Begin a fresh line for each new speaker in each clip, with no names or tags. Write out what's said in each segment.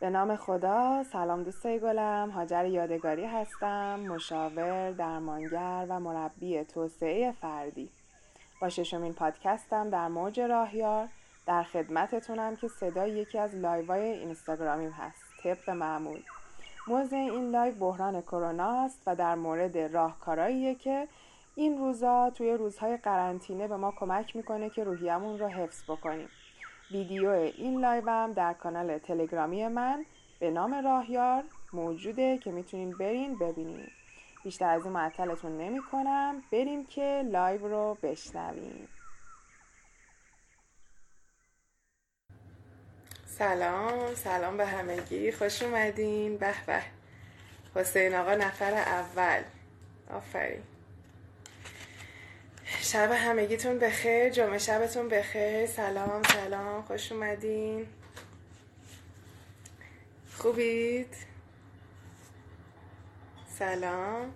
به نام خدا. سلام دوستای گلم. هاجر یادگاری هستم. مشاور درمانگر و مربی توسعه فردی. با ششمین پادکستم در موج راهیار. در خدمتتونم که صدای یکی از live های اینستاگرامیم هست. طبق معمول. موضوع این live بحران کرونا است و در مورد راهکارهاییه که این روزا توی روزهای قرنطینه به ما کمک می‌کنه که روحیمون رو حفظ بکنیم. ویدیو این live م در کانال تلگرامی من به نام راهیار موجوده که می‌تونین برین ببینین. بیشتر از این معطلتون نمی کنم بریم که live رو بشنویم. سلام سلام به همگی. خوش اومدین. به به. حسین آقا نفر اول. آفرین. شب همگیتون بخیر جمعه شبتون بخیر. سلام سلام. خوش اومدین. خوبید؟ سلام.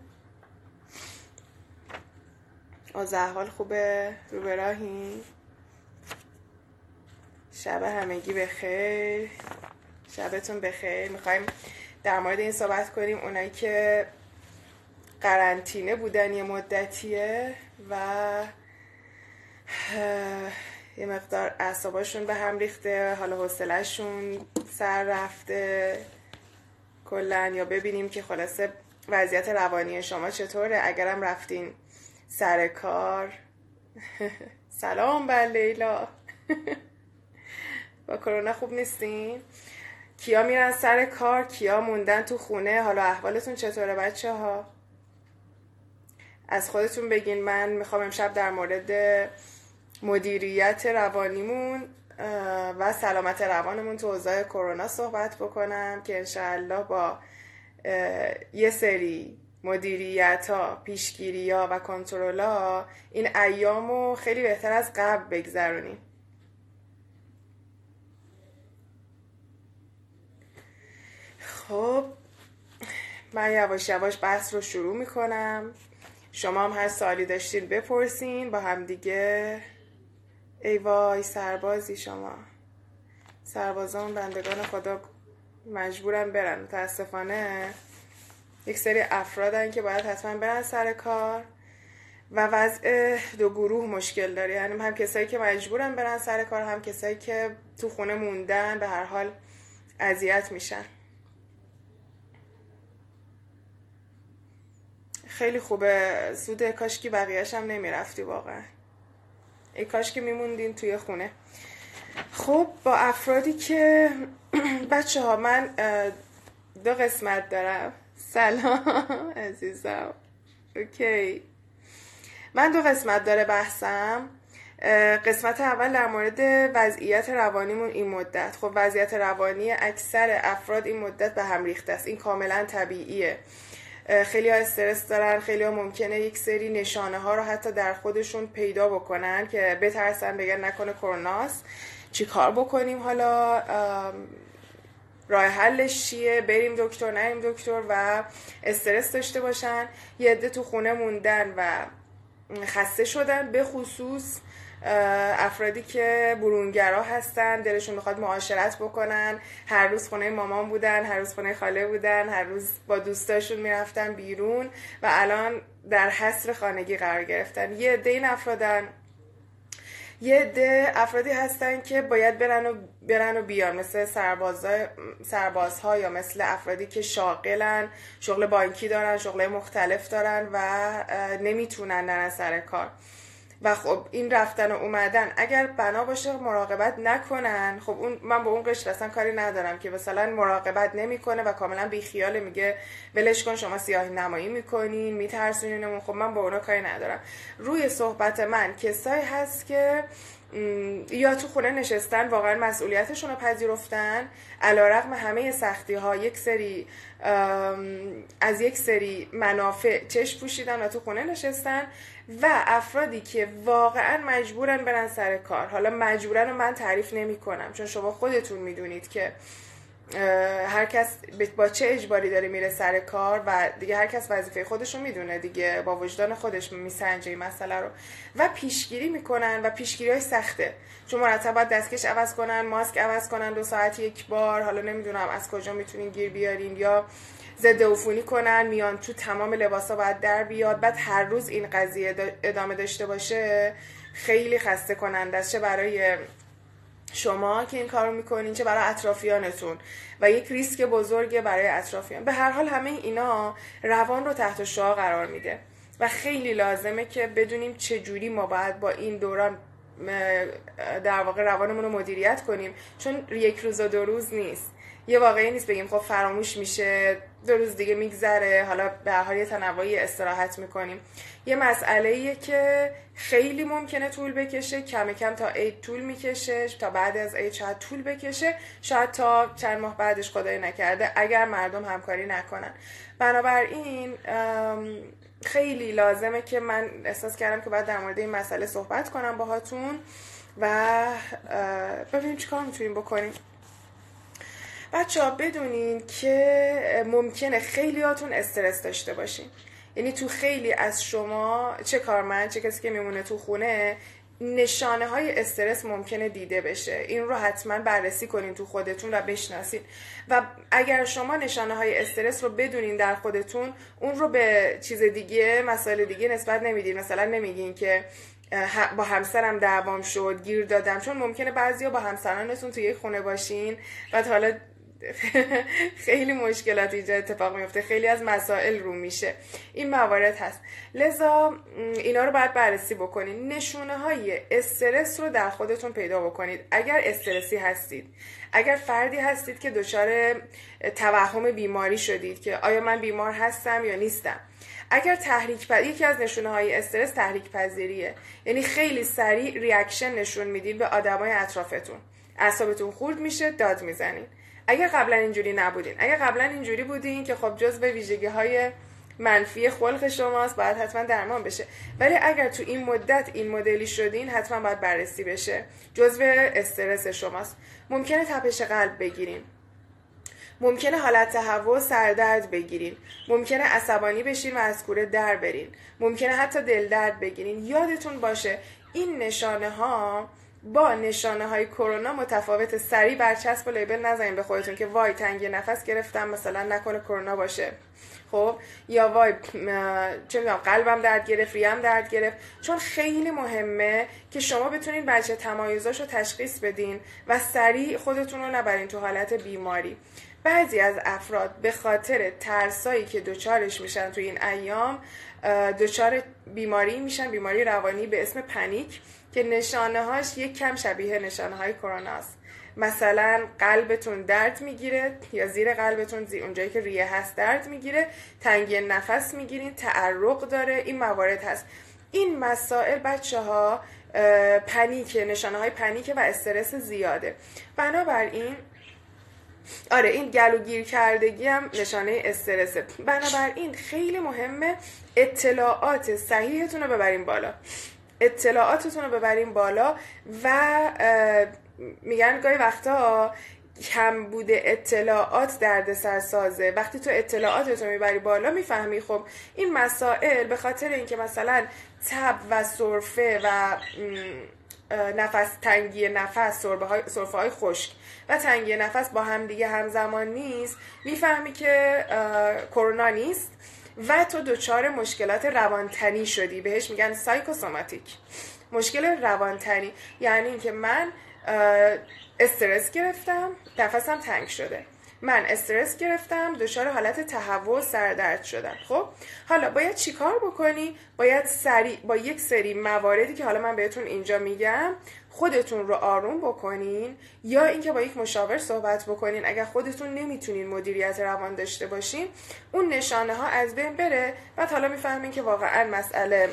از احوال خوبه؟ رو به راهی؟ شب همگی بخیر. شبتون بخیر. می‌خوایم در مورد این صحبت کنیم. اونایی که قرنطینه بودن یه مدتیه. و یه مقدار اعصاباشون به هم ریخته حالا حوصلهشون سر رفته. کلا یا ببینیم که خلاصه وضعیت روانی شما چطوره. اگرم رفتین سر کار. سلام بر لیلا. با کرونا خوب نیستین؟ کیا میرن سر کار؟ کیا موندن تو خونه؟ حالا احوالتون چطوره بچه ها از خودتون بگین. من می‌خوام امشب در مورد مدیریت روانیمون و سلامت روانمون تو اوضاع کرونا صحبت بکنم که انشاءالله با یه سری مدیریت ها پیشگیری ها و کنترل ها این ایام خیلی بهتر از قبل بگذرونیم. خب من یواش یواش بحث رو شروع می‌کنم. شما هم هر سوالی داشتین بپرسین با هم دیگه. ای وای سربازی شما. سربازان بندگان خدا مجبورن برن. متاسفانه یک سری افرادن که باید حتما برن سر کار. و وضع دو گروه مشکل داره. یعنی هم کسایی که مجبورن برن سر کار هم کسایی که تو خونه موندن به هر حال اذیت میشن. خیلی خوبه. زود کاش که بقیهش هم نمی‌رفتی واقعا. ای کاش که میموندین توی خونه. خب با افرادی که بچه ها من دو قسمت دارم. سلام عزیزم. اوکی. من دو قسمت داره بحثم. قسمت اول در مورد وضعیت روانیمون این مدت. خب وضعیت روانی اکثر افراد این مدت به هم ریخته است. این کاملا طبیعیه. خیلی ها استرس دارن خیلی ها ممکنه یک سری نشانه ها رو حتی در خودشون پیدا بکنن که بترسن بگن نکنه کروناست. چی کار بکنیم حالا؟ راه حلش چیه؟ بریم دکتر نریم دکتر و استرس داشته باشن. یه عده تو خونه موندن و خسته شدن به خصوص افرادی که برونگرا هستن دلشون می‌خواد معاشرت بکنن. هر روز خونه مامان بودن هر روز خونه خاله بودن هر روز با دوستاشون می‌رفتن بیرون و الان در حصر خانگی قرار گرفتن. یه عده این افرادن یه عده افرادی هستن که باید برن و, برن و بیان مثل سربازها یا مثل افرادی که شاغلن شغل بانکی دارن شغل مختلف دارن و نمی‌تونن نرن سر کار. و خب این رفتن و اومدن اگر بنا باشه مراقبت نکنن. خب اون من با اون قشر اصلا کاری ندارم که مثلا مراقبت نمی‌کنه و کاملا بیخیال میگه ولش کن شما سیاهی نمایی می‌کنین میترسونینمون. خب من با اونا کاری ندارم. روی صحبت من کسایی هست که یا تو خونه نشستن واقعا مسئولیتشون رو پذیرفتن. علا رقم همه سختی ها یک سری از یک سری منافع چشم پوشیدن و تو خونه نشستن. و افرادی که واقعا مجبورن برن سر کار. حالا مجبورن رو من تعریف نمی کنم چون شما خودتون می‌دونید که هر کس با چه اجباری داره میره سر کار و دیگه هر کس وظیفه خودش رو می‌دونه دیگه با وجدان خودش میسنجه این مسئله رو. و پیشگیری می‌کنن و پیشگیری های سخته. چون مرتب باید دستکش عوض کنن ماسک عوض کنن دو ساعت یک بار. حالا نمی‌دونم از کجا می‌تونین گیر بیارین یا ضد عفونی کنن میان تو تمام لباسا باید در بیاد. بعد هر روز این قضیه ادامه داشته باشه خیلی خسته کننده است. چه برای شما که این کارو می‌کنین چه برای اطرافیانتون. و یک ریسک بزرگه برای اطرافیان. به هر حال همه اینا روان رو تحت شعا قرار میده. و خیلی لازمه که بدونیم چه جوری ما باید با این دوران در واقع روانمون رو مدیریت کنیم. چون یک روز و دو روز نیست. یه واقعی نیست بگیم خب فراموش میشه. دو روز دیگه میگذره. حالا به حال یه تنوعی استراحت می‌کنیم. یه مسئله ایه که خیلی ممکنه طول بکشه. کم کم تا عید طول می‌کشه. تا بعد از عید شاید طول بکشه. شاید تا چند ماه بعدش خدای نکرده. اگر مردم همکاری نکنن. بنابراین خیلی لازمه که من احساس کردم که باید در مورد این مسئله صحبت کنم باهاتون و ببینیم چیکار می‌تونیم بکنیم. بچه ها بدونین که ممکنه خیلیاتون استرس داشته باشین. یعنی تو خیلی از شما چه کارمند چه کسی که میمونه تو خونه نشانه های استرس ممکنه دیده بشه. این رو حتما بررسی کنین تو خودتون و بشناسین. و اگر شما نشانه های استرس رو بدونین در خودتون اون رو به چیز دیگه مسائل دیگه نسبت نمیدین. مثلا نمیگین که با همسرم دعوام شد گیر دادم. چون ممکنه بعضیا با همسرانتون تو یک خونه باشین و حالا خیلی مشکلات اینجا اتفاق میفته. خیلی از مسائل رو میشه. این موارد هست. لذا اینا رو باید بررسی بکنید نشونه های استرس رو در خودتون پیدا بکنید. اگر استرسی هستید. اگر فردی هستید که دچار توهم بیماری شدید که آیا من بیمار هستم یا نیستم. اگر تحریک پذیر یکی از نشونه های استرس تحریک پذیریه یعنی خیلی سریع ریاکشن نشون می‌دید به آدمای اطرافتون. اعصابتون خورد میشه داد می‌زنید. اگر قبلا اینجوری نبودین. اگر قبلا اینجوری بودین که خب جز به ویژگی های منفی خلق شماست باید حتما درمان بشه. ولی اگر تو این مدت این مدلی شدین حتما باید بررسی بشه. جزو استرس شماست. ممکنه تپش قلب بگیرین. ممکنه حالت تهوع سردرد بگیرین. ممکنه عصبانی بشین و از کوره در برین. ممکنه حتی دل درد بگیرین. یادتون باشه این نشانه ها با نشانه های کرونا متفاوت سریع برچسب و لیبل نزنین به خودتون که وای تنگی نفس گرفتم مثلا نکنه کرونا باشه. خب؟ یا وای چه می‌دونم قلبم درد گرفت ریم درد گرفت. چون خیلی مهمه که شما بتونین بچه تمایزاش رو تشخیص بدین و سریع خودتون رو نبرین تو حالت بیماری. بعضی از افراد به خاطر ترسایی که دوچارش میشن تو این ایام دچار بیماری میشن. بیماری روانی به اسم پنیک. که نشانه هاش یک کم شبیه نشانه های کرونا است. مثلا قلبتون درد می‌گیره یا زیر قلبتون زیر اونجایی که ریه هست درد می‌گیره تنگی نفس می‌گیرین تعرق داره این موارد هست. این مسائل بچه ها پنیک نشانه های پنیک و استرس زیاده. بنابراین آره این گلوگیر کردگی هم نشانه استرسه. بنابراین خیلی مهمه اطلاعات صحیحتون رو ببرین بالا. اطلاعاتتون رو ببرین بالا و میگن گاهی وقتا کم بوده اطلاعات درد سازه. وقتی تو اطلاعاتتو می‌بری بالا می‌فهمی خب این مسائل به خاطر اینکه مثلا تب و سرفه و نفس تنگی نفس سرفه های خشک و تنگی نفس با هم دیگه همزمان نیست می‌فهمی که کرونا نیست. و تو دچار مشکلات روانتنی شدی. بهش میگن سایکوسوماتیک. مشکل روانتنی یعنی اینکه من استرس گرفتم نفسم تنگ شده. من استرس گرفتم دچار حالت تهوع سردرد شدم. خب؟ حالا باید چیکار بکنی؟ باید سریع با یک سری مواردی که حالا من بهتون اینجا میگم خودتون رو آروم بکنین یا اینکه با یک مشاور صحبت بکنین. اگر خودتون نمی‌تونین مدیریت روان داشته باشین اون نشانه ها از بین بره و حالا می‌فهمین که واقعا مسئله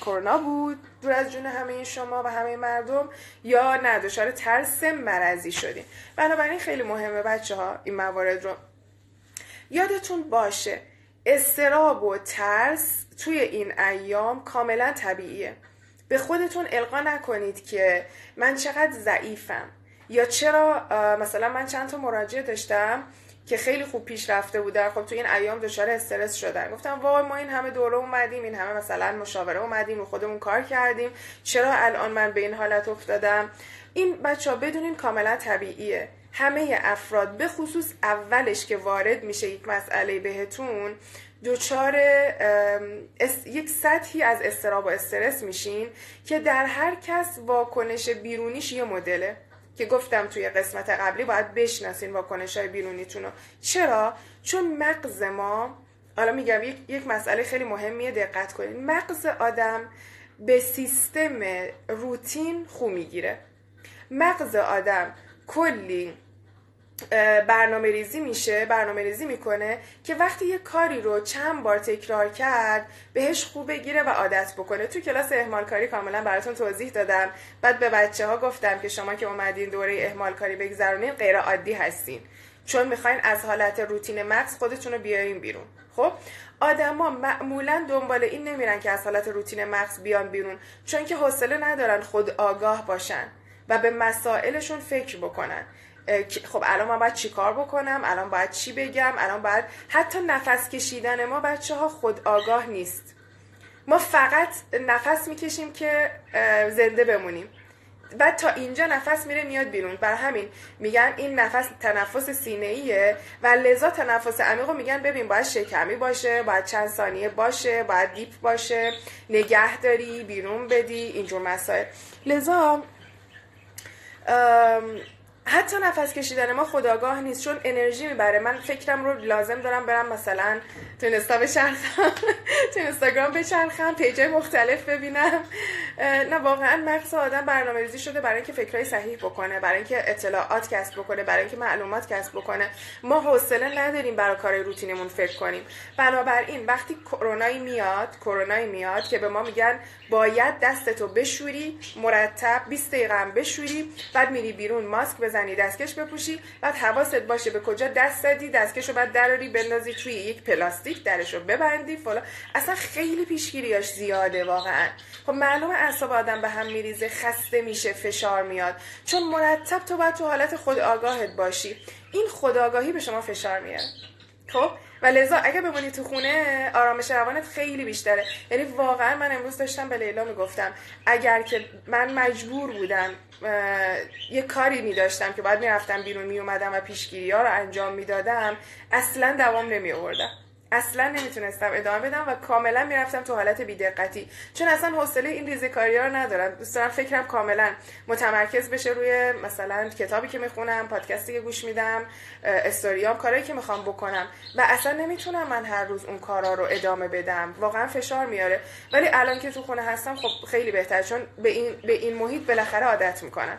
کرونا بود دور از جون همه شما و همه مردم یا نه دچار ترس مرضی شدین. بنابراین خیلی مهمه بچه ها این موارد رو یادتون باشه استراب و ترس توی این ایام کاملا طبیعیه. به خودتون القا نکنید که من چقدر ضعیفم. یا چرا مثلا من چند تا مراجعه داشتم که خیلی خوب پیش رفته بودن. خب تو این ایام دچار استرس شدن. گفتم وای ما این همه دوره اومدیم این همه مثلا مشاوره اومدیم رو خودمون کار کردیم. چرا الان من به این حالت افتادم؟ این بچه ها بدونین کاملا طبیعیه. همه افراد به خصوص اولش که وارد میشه یک مسئله بهتون دچار یک سطحی از استراب و استرس میشین که در هر کس واکنش بیرونیش یه مدله. که گفتم توی قسمت قبلی باید بشناسین واکنش های بیرونیتون رو. چرا؟ چون مغز ما حالا میگم یک،, یک مسئله خیلی مهمیه دقت کنین. مغز آدم به سیستم روتین خو می‌گیره. مغز آدم کلی برنامه ریزی میشه برنامه ریزی می‌کنه که وقتی یه کاری رو چند بار تکرار کرد بهش خوب بگیره و عادت بکنه. تو کلاس اهمال کاری کاملا براتون توضیح دادم. بعد به بچه ها گفتم که شما که اومدین دوره اهمال کاری بگذرونین غیر عادی هستین. چون می‌خواین از حالت روتین مغز خودتون رو بیارین بیرون. خب؟ آدما معمولا دنبال این نمیرن که از حالت روتین مغز بیان بیرون چون که حوصله ندارن خود آگاه باشن و به مسائلشون فکر بکنن. خب الان من باید چی کار بکنم؟ الان باید چی بگم؟ الان باید حتی نفس کشیدن ما بچه ها خود آگاه نیست. ما فقط نفس می‌کشیم که زنده بمونیم. بعد تا اینجا نفس میره میاد بیرون. بر همین میگن این نفس تنفس سینه ایه و لذا تنفس عمیق میگن ببین باید شکمی باشه باید چند ثانیه باشه باید دیپ باشه نگه داری بیرون بدی اینجور مسائل. لذا حتی نفس کشیدن ما خداگاه نیست چون انرژی می‌بره. من فکرم رو لازم دارم برم مثلا تو اینستا بچرخم تو اینستاگرام بچرخم پیجای مختلف ببینم. نه واقعا مغز آدم برنامه ریزی شده برای اینکه فکرهای صحیح بکنه برای اینکه اطلاعات کسب بکنه برای اینکه معلومات کسب بکنه. ما حوصله نداریم برای کار روتینمون فکر کنیم. بنابراین وقتی کرونایی میاد کرونایی میاد که به ما میگن باید دستتو بشوری مرتب 20 دقیقه بشوری بعد میری بیرون ماسک بزنی دستکش بپوشی بعد حواست باشه به کجا دست زدی دستکشو بعد دراری بندازی توی یک پلاستیک درشو ببندی فلا اصلا خیلی پیشگیریاش زیاده واقعا. خب معلومه اعصاب آدم به هم میریزه خسته میشه فشار میاد. چون مرتب تو باید تو حالت خود آگاهت باشی. این خودآگاهی به شما فشار میاره. خب؟ و لذا اگه بمونی تو خونه آرامش روانت خیلی بیشتره. یعنی واقعا من امروز داشتم به لیلا می‌گفتم اگر که من مجبور بودم یه کاری می داشتم که باید می‌رفتم بیرون می اومدم و پیشگیری ها رو انجام می‌دادم. اصلا دوام نمی آوردم اصلا نمی‌تونستم ادامه بدم و کاملا می‌رفتم تو حالت بیدقتی. چون اصلا حوصله این ریزکاری ها رو ندارم. دوست دارم فکرم کاملا متمرکز بشه روی مثلا کتابی که می‌خونم پادکستی که گوش میدم استوریام کارهایی که می‌خوام بکنم. و اصلا نمی‌تونم من هر روز اون کارا رو ادامه بدم. واقعا فشار میاره. ولی الان که تو خونه هستم خب خیلی بهتر چون به این به این محیط بالاخره عادت می‌کنم.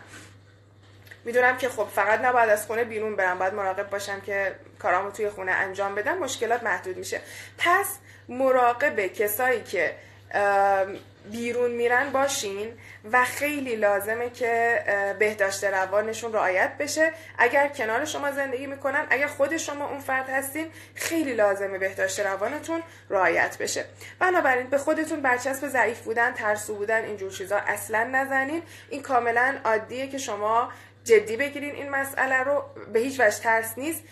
می‌دونم که خب فقط نباید از خونه بیرون برم باید مراقب باشم که کارامو توی خونه انجام بدم مشکلات محدود میشه. پس مراقب کسایی که بیرون میرن باشین و خیلی لازمه که بهداشت روانشون رعایت بشه. اگر کنار شما زندگی می‌کنن اگر خود شما اون فرد هستین خیلی لازمه بهداشت روانتون رعایت بشه. بنابراین به خودتون برچسب ضعیف بودن ترسو بودن اینجور چیزا اصلا نزنین. این کاملا عادیه که شما جدی بگیرین این مسئله رو به هیچ وجه ترس نیست.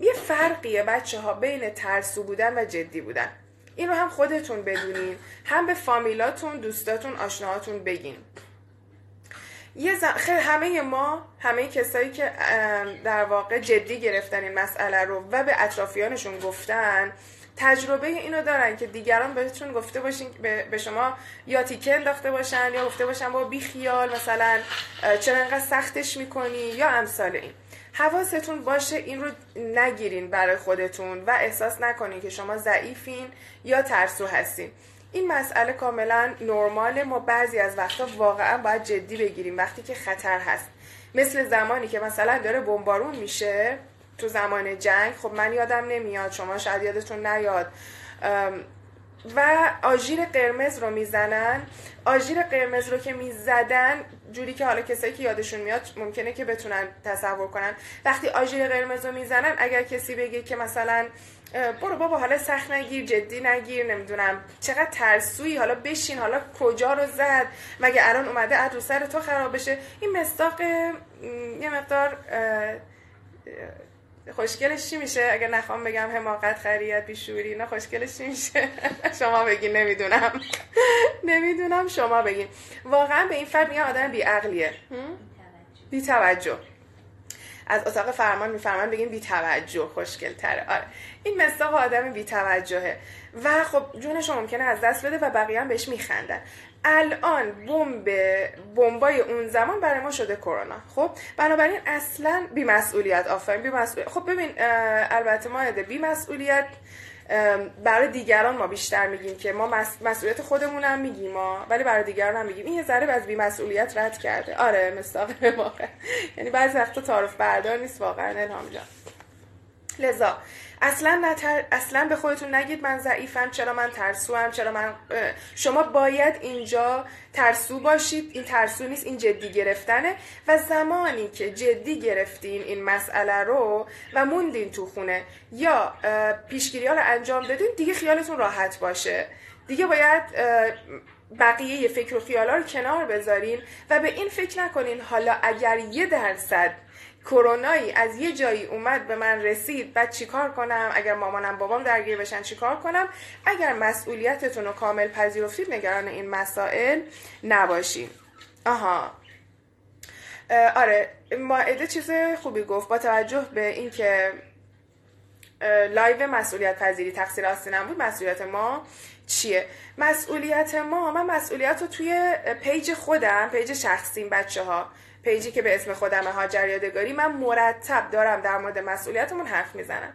یه فرقیه بچه ها بین ترسو بودن و جدی بودن. این رو هم خودتون بدونین هم به فامیلاتون دوستاتون آشناهاتون بگین. یه خیلی همه ما همه کسایی که در واقع جدی گرفتن این مسئله رو و به اطرافیانشون گفتن تجربه اینو دارن که دیگران بهتون گفته باشین به شما یا تیکه انداخته باشن یا گفته باشن با بی خیال مثلا چرا انقدر سختش می‌کنی یا امثال این. حواستون باشه این رو نگیرین برای خودتون و احساس نکنین که شما ضعیفین یا ترسو هستین. این مسئله کاملا نرماله. ما بعضی از وقتا واقعا باید جدی بگیریم وقتی که خطر هست. مثل زمانی که مثلا داره بمبارون میشه تو زمان جنگ خب من یادم نمیاد شما شاید یادتون نیاد. و آژیر قرمز رو می‌زنن. آژیر قرمز رو که می‌زدن جوری که حالا کسایی که یادشون میاد ممکنه که بتونن تصور کنن. وقتی آژیر قرمز رو می‌زنن اگر کسی بگه که مثلا برو بابا حالا سخت نگیر جدی نگیر نمی‌دونم چقدر ترسویی حالا بشین حالا کجا رو زد؟ مگه الان اومده از رو سر تو خراب بشه؟ این مستاق یه مقدار خوشگلش چی میشه؟ اگر نخوام بگم حماقت خریت بیشوری نه خوشگلش چی میشه؟ شما بگین نمی‌دونم. نمی‌دونم شما بگین. واقعا به این فرد میگم آدم بیعقلیه. بی توجه از اتاق فرمان میفرمان بگین بی توجه خوشگل تره آره. این مستاق آدم بی توجهه و خب جونش ممکنه از دست بده و بقیه هم بهش میخندن. الان بمب بمبای اون زمان برای ما شده کرونا. خب بنابراین اصلا بی مسئولیت آفرین بی مسئولیت خب ببین البته ما بی مسئولیت برای دیگران ما بیشتر میگیم که ما مسئولیت خودمون هم میگیم ما ولی برای دیگران هم میگیم. این یه ذره از بی مسئولیت رد کرده. آره مستاق واقع یعنی بعضی وقتا تعارف بردار نیست واقعا الهام جان. لذا اصلا نتر... اصلا به خودتون نگید من ضعیفم چرا من ترسوام چرا من شما باید اینجا ترسو باشید. این ترسو نیست این جدی گرفتنه. و زمانی که جدی گرفتین این مسئله رو و موندین تو خونه یا پیشگیری ها رو انجام دادین دیگه خیالتون راحت باشه. دیگه باید بقیه فکر و خیالا رو کنار بذارین و به این فکر نکنین حالا اگر یه درصد کرونایی از یه جایی اومد به من رسید بعد چیکار کنم؟ اگر مامانم بابام درگیر بشن چیکار کنم؟ اگر مسئولیتتون رو کامل پذیرفتید نگران این مسائل نباشید آها. آره مائده چیز خوبی گفت با توجه به اینکه live مسئولیت پذیری تقصیر آستینم بود مسئولیت ما چیه؟ مسئولیت ما من مسئولیت رو توی page خودم page شخصیم بچه ها page ی که به اسم خودم هاجر یادگاری من مرتب دارم در مورد مسئولیتمون حرف می‌زنم.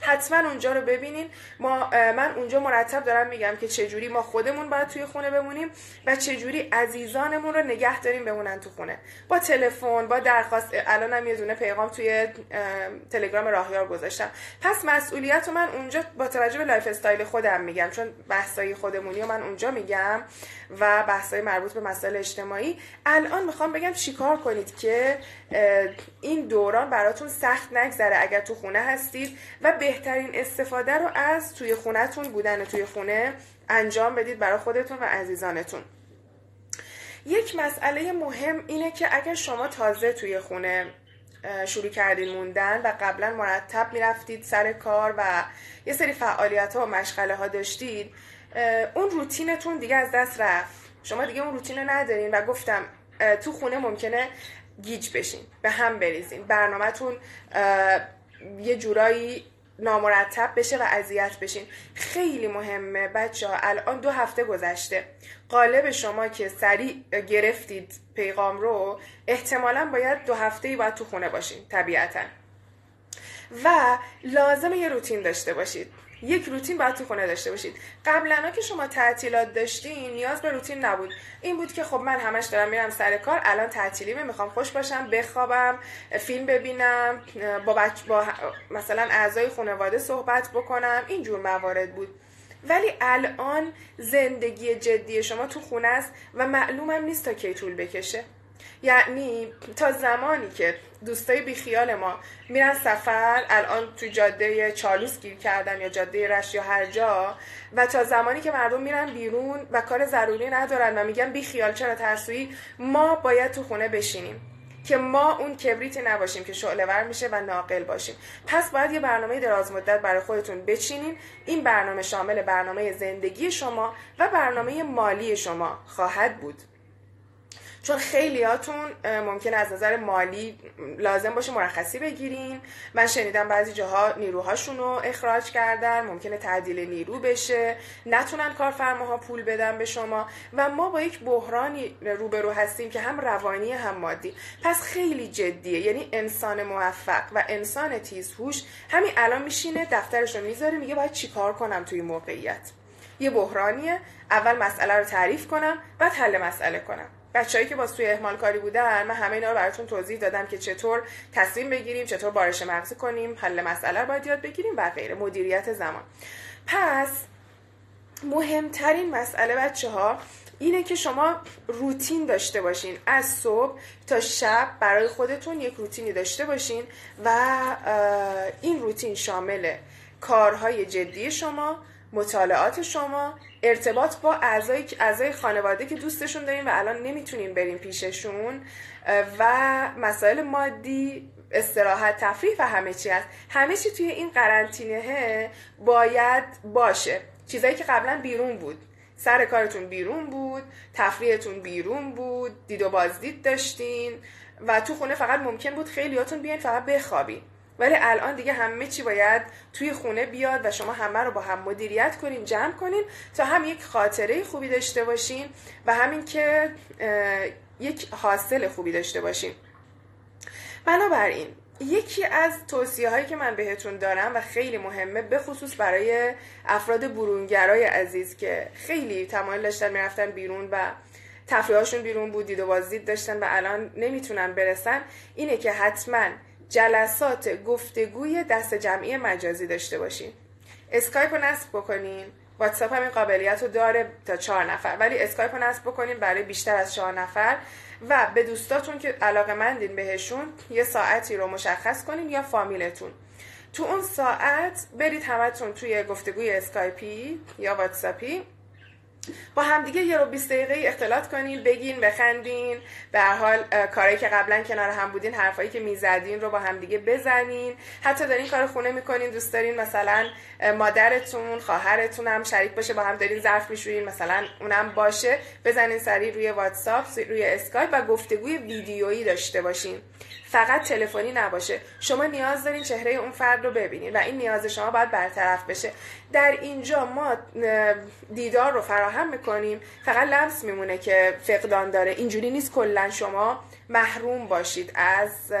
حتما اونجا رو ببینین. ما من اونجا مرتب دارم میگم که چجوری ما خودمون باید توی خونه بمونیم و چجوری عزیزانمون رو نگه داریم بمونن تو خونه. با تلفن با درخواست. الانم یه دونه پیغام توی تلگرام راهیار گذاشتم. پس مسئولیت رو من اونجا با توجه به lifestyle خودم میگم چون بحثای خودمونی رو من اونجا میگم و بحثای مربوط به مسائل اجتماعی. الان می‌خوام بگم چیکار کنید که این دوران براتون سخت نگذره. اگر تو خونه هستید و بهترین استفاده رو از توی خونهتون بودن توی خونه انجام بدید برای خودتون و عزیزانتون. یک مسئله مهم اینه که اگر شما تازه توی خونه شروع کردین موندن و قبلا مرتب می‌رفتید سر کار و یه سری فعالیت ها و مشغله ها داشتید اون روتینتون دیگه از دست رفت. شما دیگه اون روتین رو ندارین و گفتم تو خونه ممکنه گیج بشین به هم بریزین. برنامهتون یه جورایی نامرتب بشه و اذیت بشین. خیلی مهمه بچه ها الان دو هفته گذشته. قالب شما که سریع گرفتید پیغام رو احتمالا باید دو هفته ای باید تو خونه باشین طبیعتا. و لازم یه روتین داشته باشید. یک روتین باید تو خونه داشته باشید. قبلا که شما تعطیلات داشتین نیاز به روتین نبود. این بود که خب من همش دارم میرم سر کار الان تعطیلی می‌خوام خوش باشم بخوابم فیلم ببینم با, بچ... با مثلا اعضای خانواده صحبت بکنم. اینجور موارد بود. ولی الان زندگی جدی شما تو خونه است و معلومم نیست تا کی طول بکشه. یعنی تا زمانی که دوستای بیخیال ما میرن سفر الان تو جاده چالوس گیر کردن یا جاده رش یا هر جا و تا زمانی که مردم میرن بیرون و کار ضروری ندارن و میگن بیخیال چرا ترسویی ما باید تو خونه بشینیم که ما اون کبریتی نباشیم که شعله ور میشه و ناقل باشیم. پس باید یه برنامه دراز مدت برای خودتون بچینین. این برنامه شامل برنامه زندگی شما و برنامه مالی شما خواهد بود. چون خیلیاتون ممکن از نظر مالی لازم باشه مرخصی بگیرین. من شنیدم بعضی جاها نیروهاشون رو اخراج کردن ممکنه تعدیل نیرو بشه. نتونن کارفرماها پول بدن به شما. و ما با یک بحرانی روبرو هستیم که هم روانی هم مادی. پس خیلی جدیه. یعنی انسان موفق و انسان تیزهوش همین الان میشینه دفترش رو می‌ذاره میگه باید چیکار کنم توی موقعیت. یه بحرانیه. اول مسئله رو تعریف کنم بعد حل مسئله کنم. بچههایی که با سوی اهمال کاری بودن من همه اینا رو براتون توضیح دادم که چطور تصمیم بگیریم چطور بارش مغزی کنیم حل مسئله رو باید یاد بگیریم و غیره. مدیریت زمان. پس مهمترین مسئله بچه ها اینه که شما روتین داشته باشین. از صبح تا شب برای خودتون یک روتینی داشته باشین و این روتین شامل کارهای جدی شما مطالعات شما ارتباط با اعضای اعضای خانواده که دوستشون داریم و الان نمی‌تونیم بریم پیششون و مسائل مادی استراحت تفریح و همه چی هست. همه چی توی این قرنطینه باید باشه. چیزایی که قبلا بیرون بود. سر کارتون بیرون بود تفریحتون بیرون بود دید و بازدید داشتین و تو خونه فقط ممکن بود خیلیاتون بیاین فقط بخوابین. ولی الان دیگه همه چی باید توی خونه بیاد و شما همه رو با هم مدیریت کنین جمع کنین تا هم یک خاطره خوبی داشته باشین و همین که یک حاصل خوبی داشته باشین. بنابراین یکی از توصیه هایی که من بهتون دارم و خیلی مهمه به خصوص برای افراد برونگرای عزیز که خیلی تمایل داشتن می‌رفتن بیرون و تفریحاشون بیرون بود دید و بازدید داشتن و الان نمی‌تونن برسن اینه که حتما جلسات گفتگوی دست جمعی مجازی داشته باشین اسکایپ رو نصب بکنین واتساپ هم این قابلیت رو داره تا چهار نفر. ولی اسکایپ رو نصب بکنین برای بیشتر از چهار نفر. و به دوستاتون که علاقه مندین بهشون یه ساعتی رو مشخص کنین یا فامیلتون. تو اون ساعت برید همتون توی گفتگوی اسکایپی یا واتساپی. با همدیگه یه رو 20 دقیقه اختلاط کنین بگین بخندین. به هر حال کاری که قبلا کنار هم بودین حرفایی که می‌زدین رو با همدیگه بزنین. حتی دارین کار خونه می‌کنین دوست دارین مثلا مادرتون خواهرتون هم شریک باشه با هم دارین ظرف میشورین مثلا اونم باشه. بزنین سریع روی واتساپ روی اسکایپ و گفتگوی ویدیویی داشته باشین. فقط تلفنی نباشه. شما نیاز دارین چهره اون فرد رو ببینین و این نیاز شما باید برطرف بشه. در اینجا ما دیدار رو فراهم می‌کنیم. فقط لمس میمونه که فقدان داره. اینجوری نیست کلا شما محروم باشید از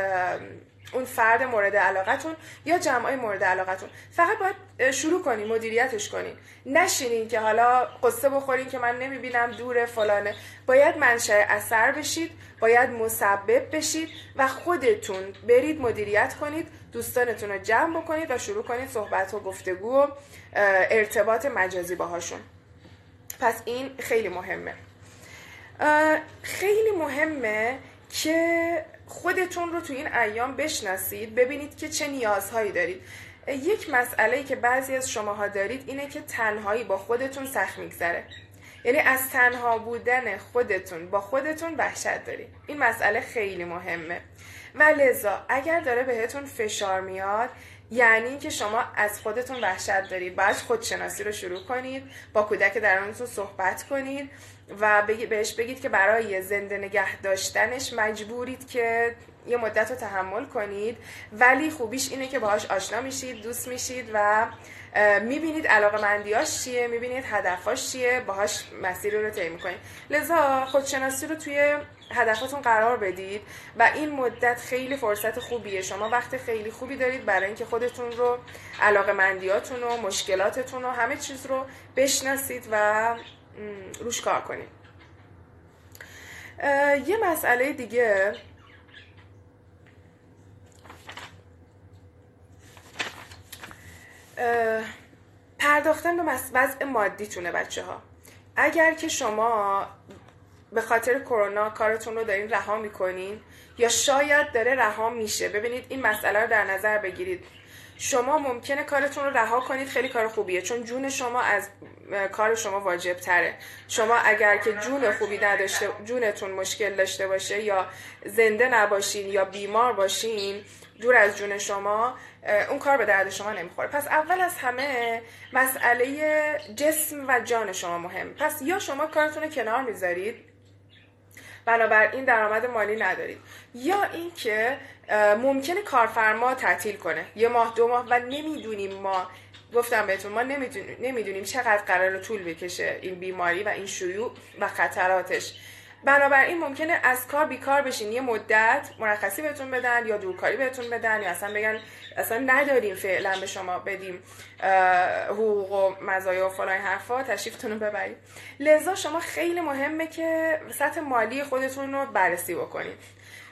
اون فرد مورد علاقتون یا جمعای مورد علاقتون. فقط باید شروع کنین مدیریتش کنین. نشینین که حالا قصه بخورین که من نمی‌بینم دور فلانه. باید منشأ اثر بشید باید مسبب بشید و خودتون برید مدیریت کنید دوستانتون رو جمع بکنید و شروع کنید صحبت و گفتگو و ارتباط مجازی باهاشون. پس این خیلی مهمه. خیلی مهمه که خودتون رو تو این ایام بشناسید ببینید که چه نیازهایی دارید. یک مسئله که بعضی از شماها دارید اینه که تنهایی با خودتون سخت میگذره. یعنی از تنها بودن خودتون با خودتون وحشت دارید. این مسئله خیلی مهمه. و لذا اگر داره بهتون فشار میاد یعنی که شما از خودتون وحشت دارید. باید خودشناسی رو شروع کنید با کودک درونتون صحبت کنید. و بهش بگید که برای زنده نگه داشتنش مجبورید که یه مدت رو تحمل کنید. ولی خوبیش اینه که باهاش آشنا میشید دوست میشید و می‌بینید علاقه مندیاش چیه می‌بینید هدفاش چیه باهاش مسیر رو طی می‌کنید. لذا خودشناسی رو توی هدفاتون قرار بدید و این مدت خیلی فرصت خوبیه. شما وقت خیلی خوبی دارید برای اینکه خودتون رو علاقه مندیاتون و مشکلاتتون و همه چیز رو بشناسید و روش کار کنید یه مسئله دیگه. پرداختن به وضع مادیتونه بچه ها اگر که شما به خاطر کرونا کارتون رو دارین رها می‌کنین یا شاید داره رها میشه ببینید این مسئله رو در نظر بگیرید. شما ممکنه کارتون رو رها کنید خیلی کار خوبیه چون جون شما از کار شما واجب تره. شما اگر که جون خوبی نداشته جونتون مشکل داشته باشه یا زنده نباشین یا بیمار باشین دور از جون شما اون کار به درد شما نمی‌خوره. پس اول از همه مسئله جسم و جان شما مهم. پس یا شما کارتون رو کنار می‌ذارید بنابراین درآمد مالی ندارید یا اینکه ممکنه کارفرما تعطیل کنه. یه ماه دو ماه و نمی‌دونیم ما گفتم بهتون ما نمی‌دونیم, نمی‌دونیم چقدر قرار طول بکشه این بیماری و این شیوع و خطراتش. بنابراین ممکنه از کار بیکار بشین. یه مدت مرخصی بهتون بدن یا دورکاری بهتون بدن یا اصلا بگن اصلا نداریم فعلا به شما بدیم حقوق و مزایا و فلان حرفا. تشریفتون رو ببرید. لذا شما خیلی مهمه که سطح مالی خودتون رو بررسی بکنید.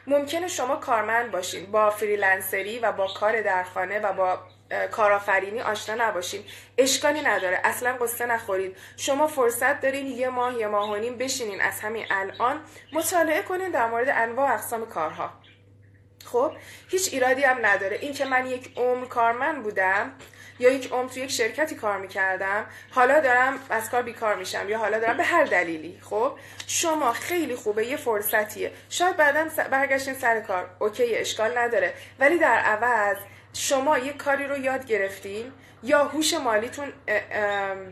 ممکنه شما کارمند باشین. با فریلنسری و با کار در خانه و با کارآفرینی آشنا نباشین. اشکالی نداره. اصلا قصه نخورید شما فرصت دارین یه ماه یه ماه و نیم بشینین. از همین الان مطالعه کنین در مورد انواع اقسام کارها. خب هیچ ایرادی هم نداره. این که من یک عمر کارمند بودم یا یک عمر تو یک شرکتی کار می‌کردم حالا دارم از کار بیکار میشم یا حالا دارم به هر دلیلی. خب شما خیلی خوبه یه فرصتیه. شاید بعدا برگشتین سر کار. اوکی اشکال نداره. ولی در عوض شما یه کاری رو یاد گرفتین؟ یا هوش مالیتون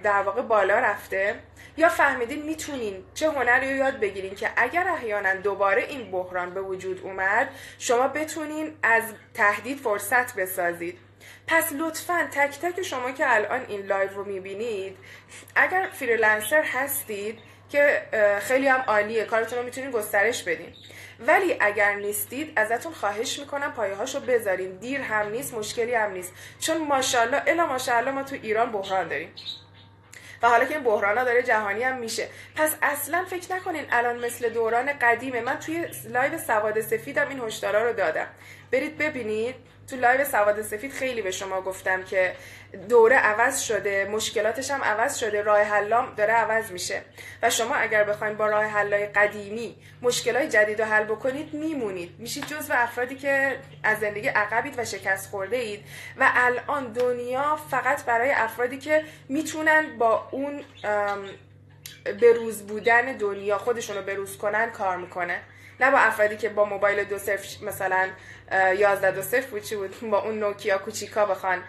در واقع بالا رفته؟ یا فهمیدین می‌تونین؟ چه هنری رو یاد بگیرین که اگر احیانا دوباره این بحران به وجود اومد شما بتونین از تهدید فرصت بسازید. پس لطفا تک تک شما که الان این live رو می‌بینید اگر freelancer هستید که خیلی هم عالیه کارتون رو می‌تونید گسترش بدین. ولی اگر نیستید ازتون خواهش می‌کنم پایه هاشو بذارین. دیر هم نیست مشکلی هم نیست. چون ماشاءالله الا ماشاءالله ما تو ایران بحران داریم. و حالا که این بحران داره جهانی هم میشه. پس اصلا فکر نکنین الان مثل دوران قدیمه من توی live سواد سفیدم این هشدارا رو دادم. برید ببینید. تو live سواد سفید خیلی به شما گفتم که دوره عوض شده مشکلاتش هم عوض شده راه حلام داره عوض میشه. و شما اگر بخواید با راه حلای قدیمی مشکلات جدید رو حل بکنید میمونید. میشید جز و افرادی که از زندگی عقبید و شکست خورده اید و الان دنیا فقط برای افرادی که می‌تونن با اون بروز بودن دنیا خودشون رو بروز کنن کار می‌کنه. نه با افرادی که با موبایل دو صفر مثلا 11 دو صفر بود چی بود؟ با اون نوکیا کوچیکا بخوان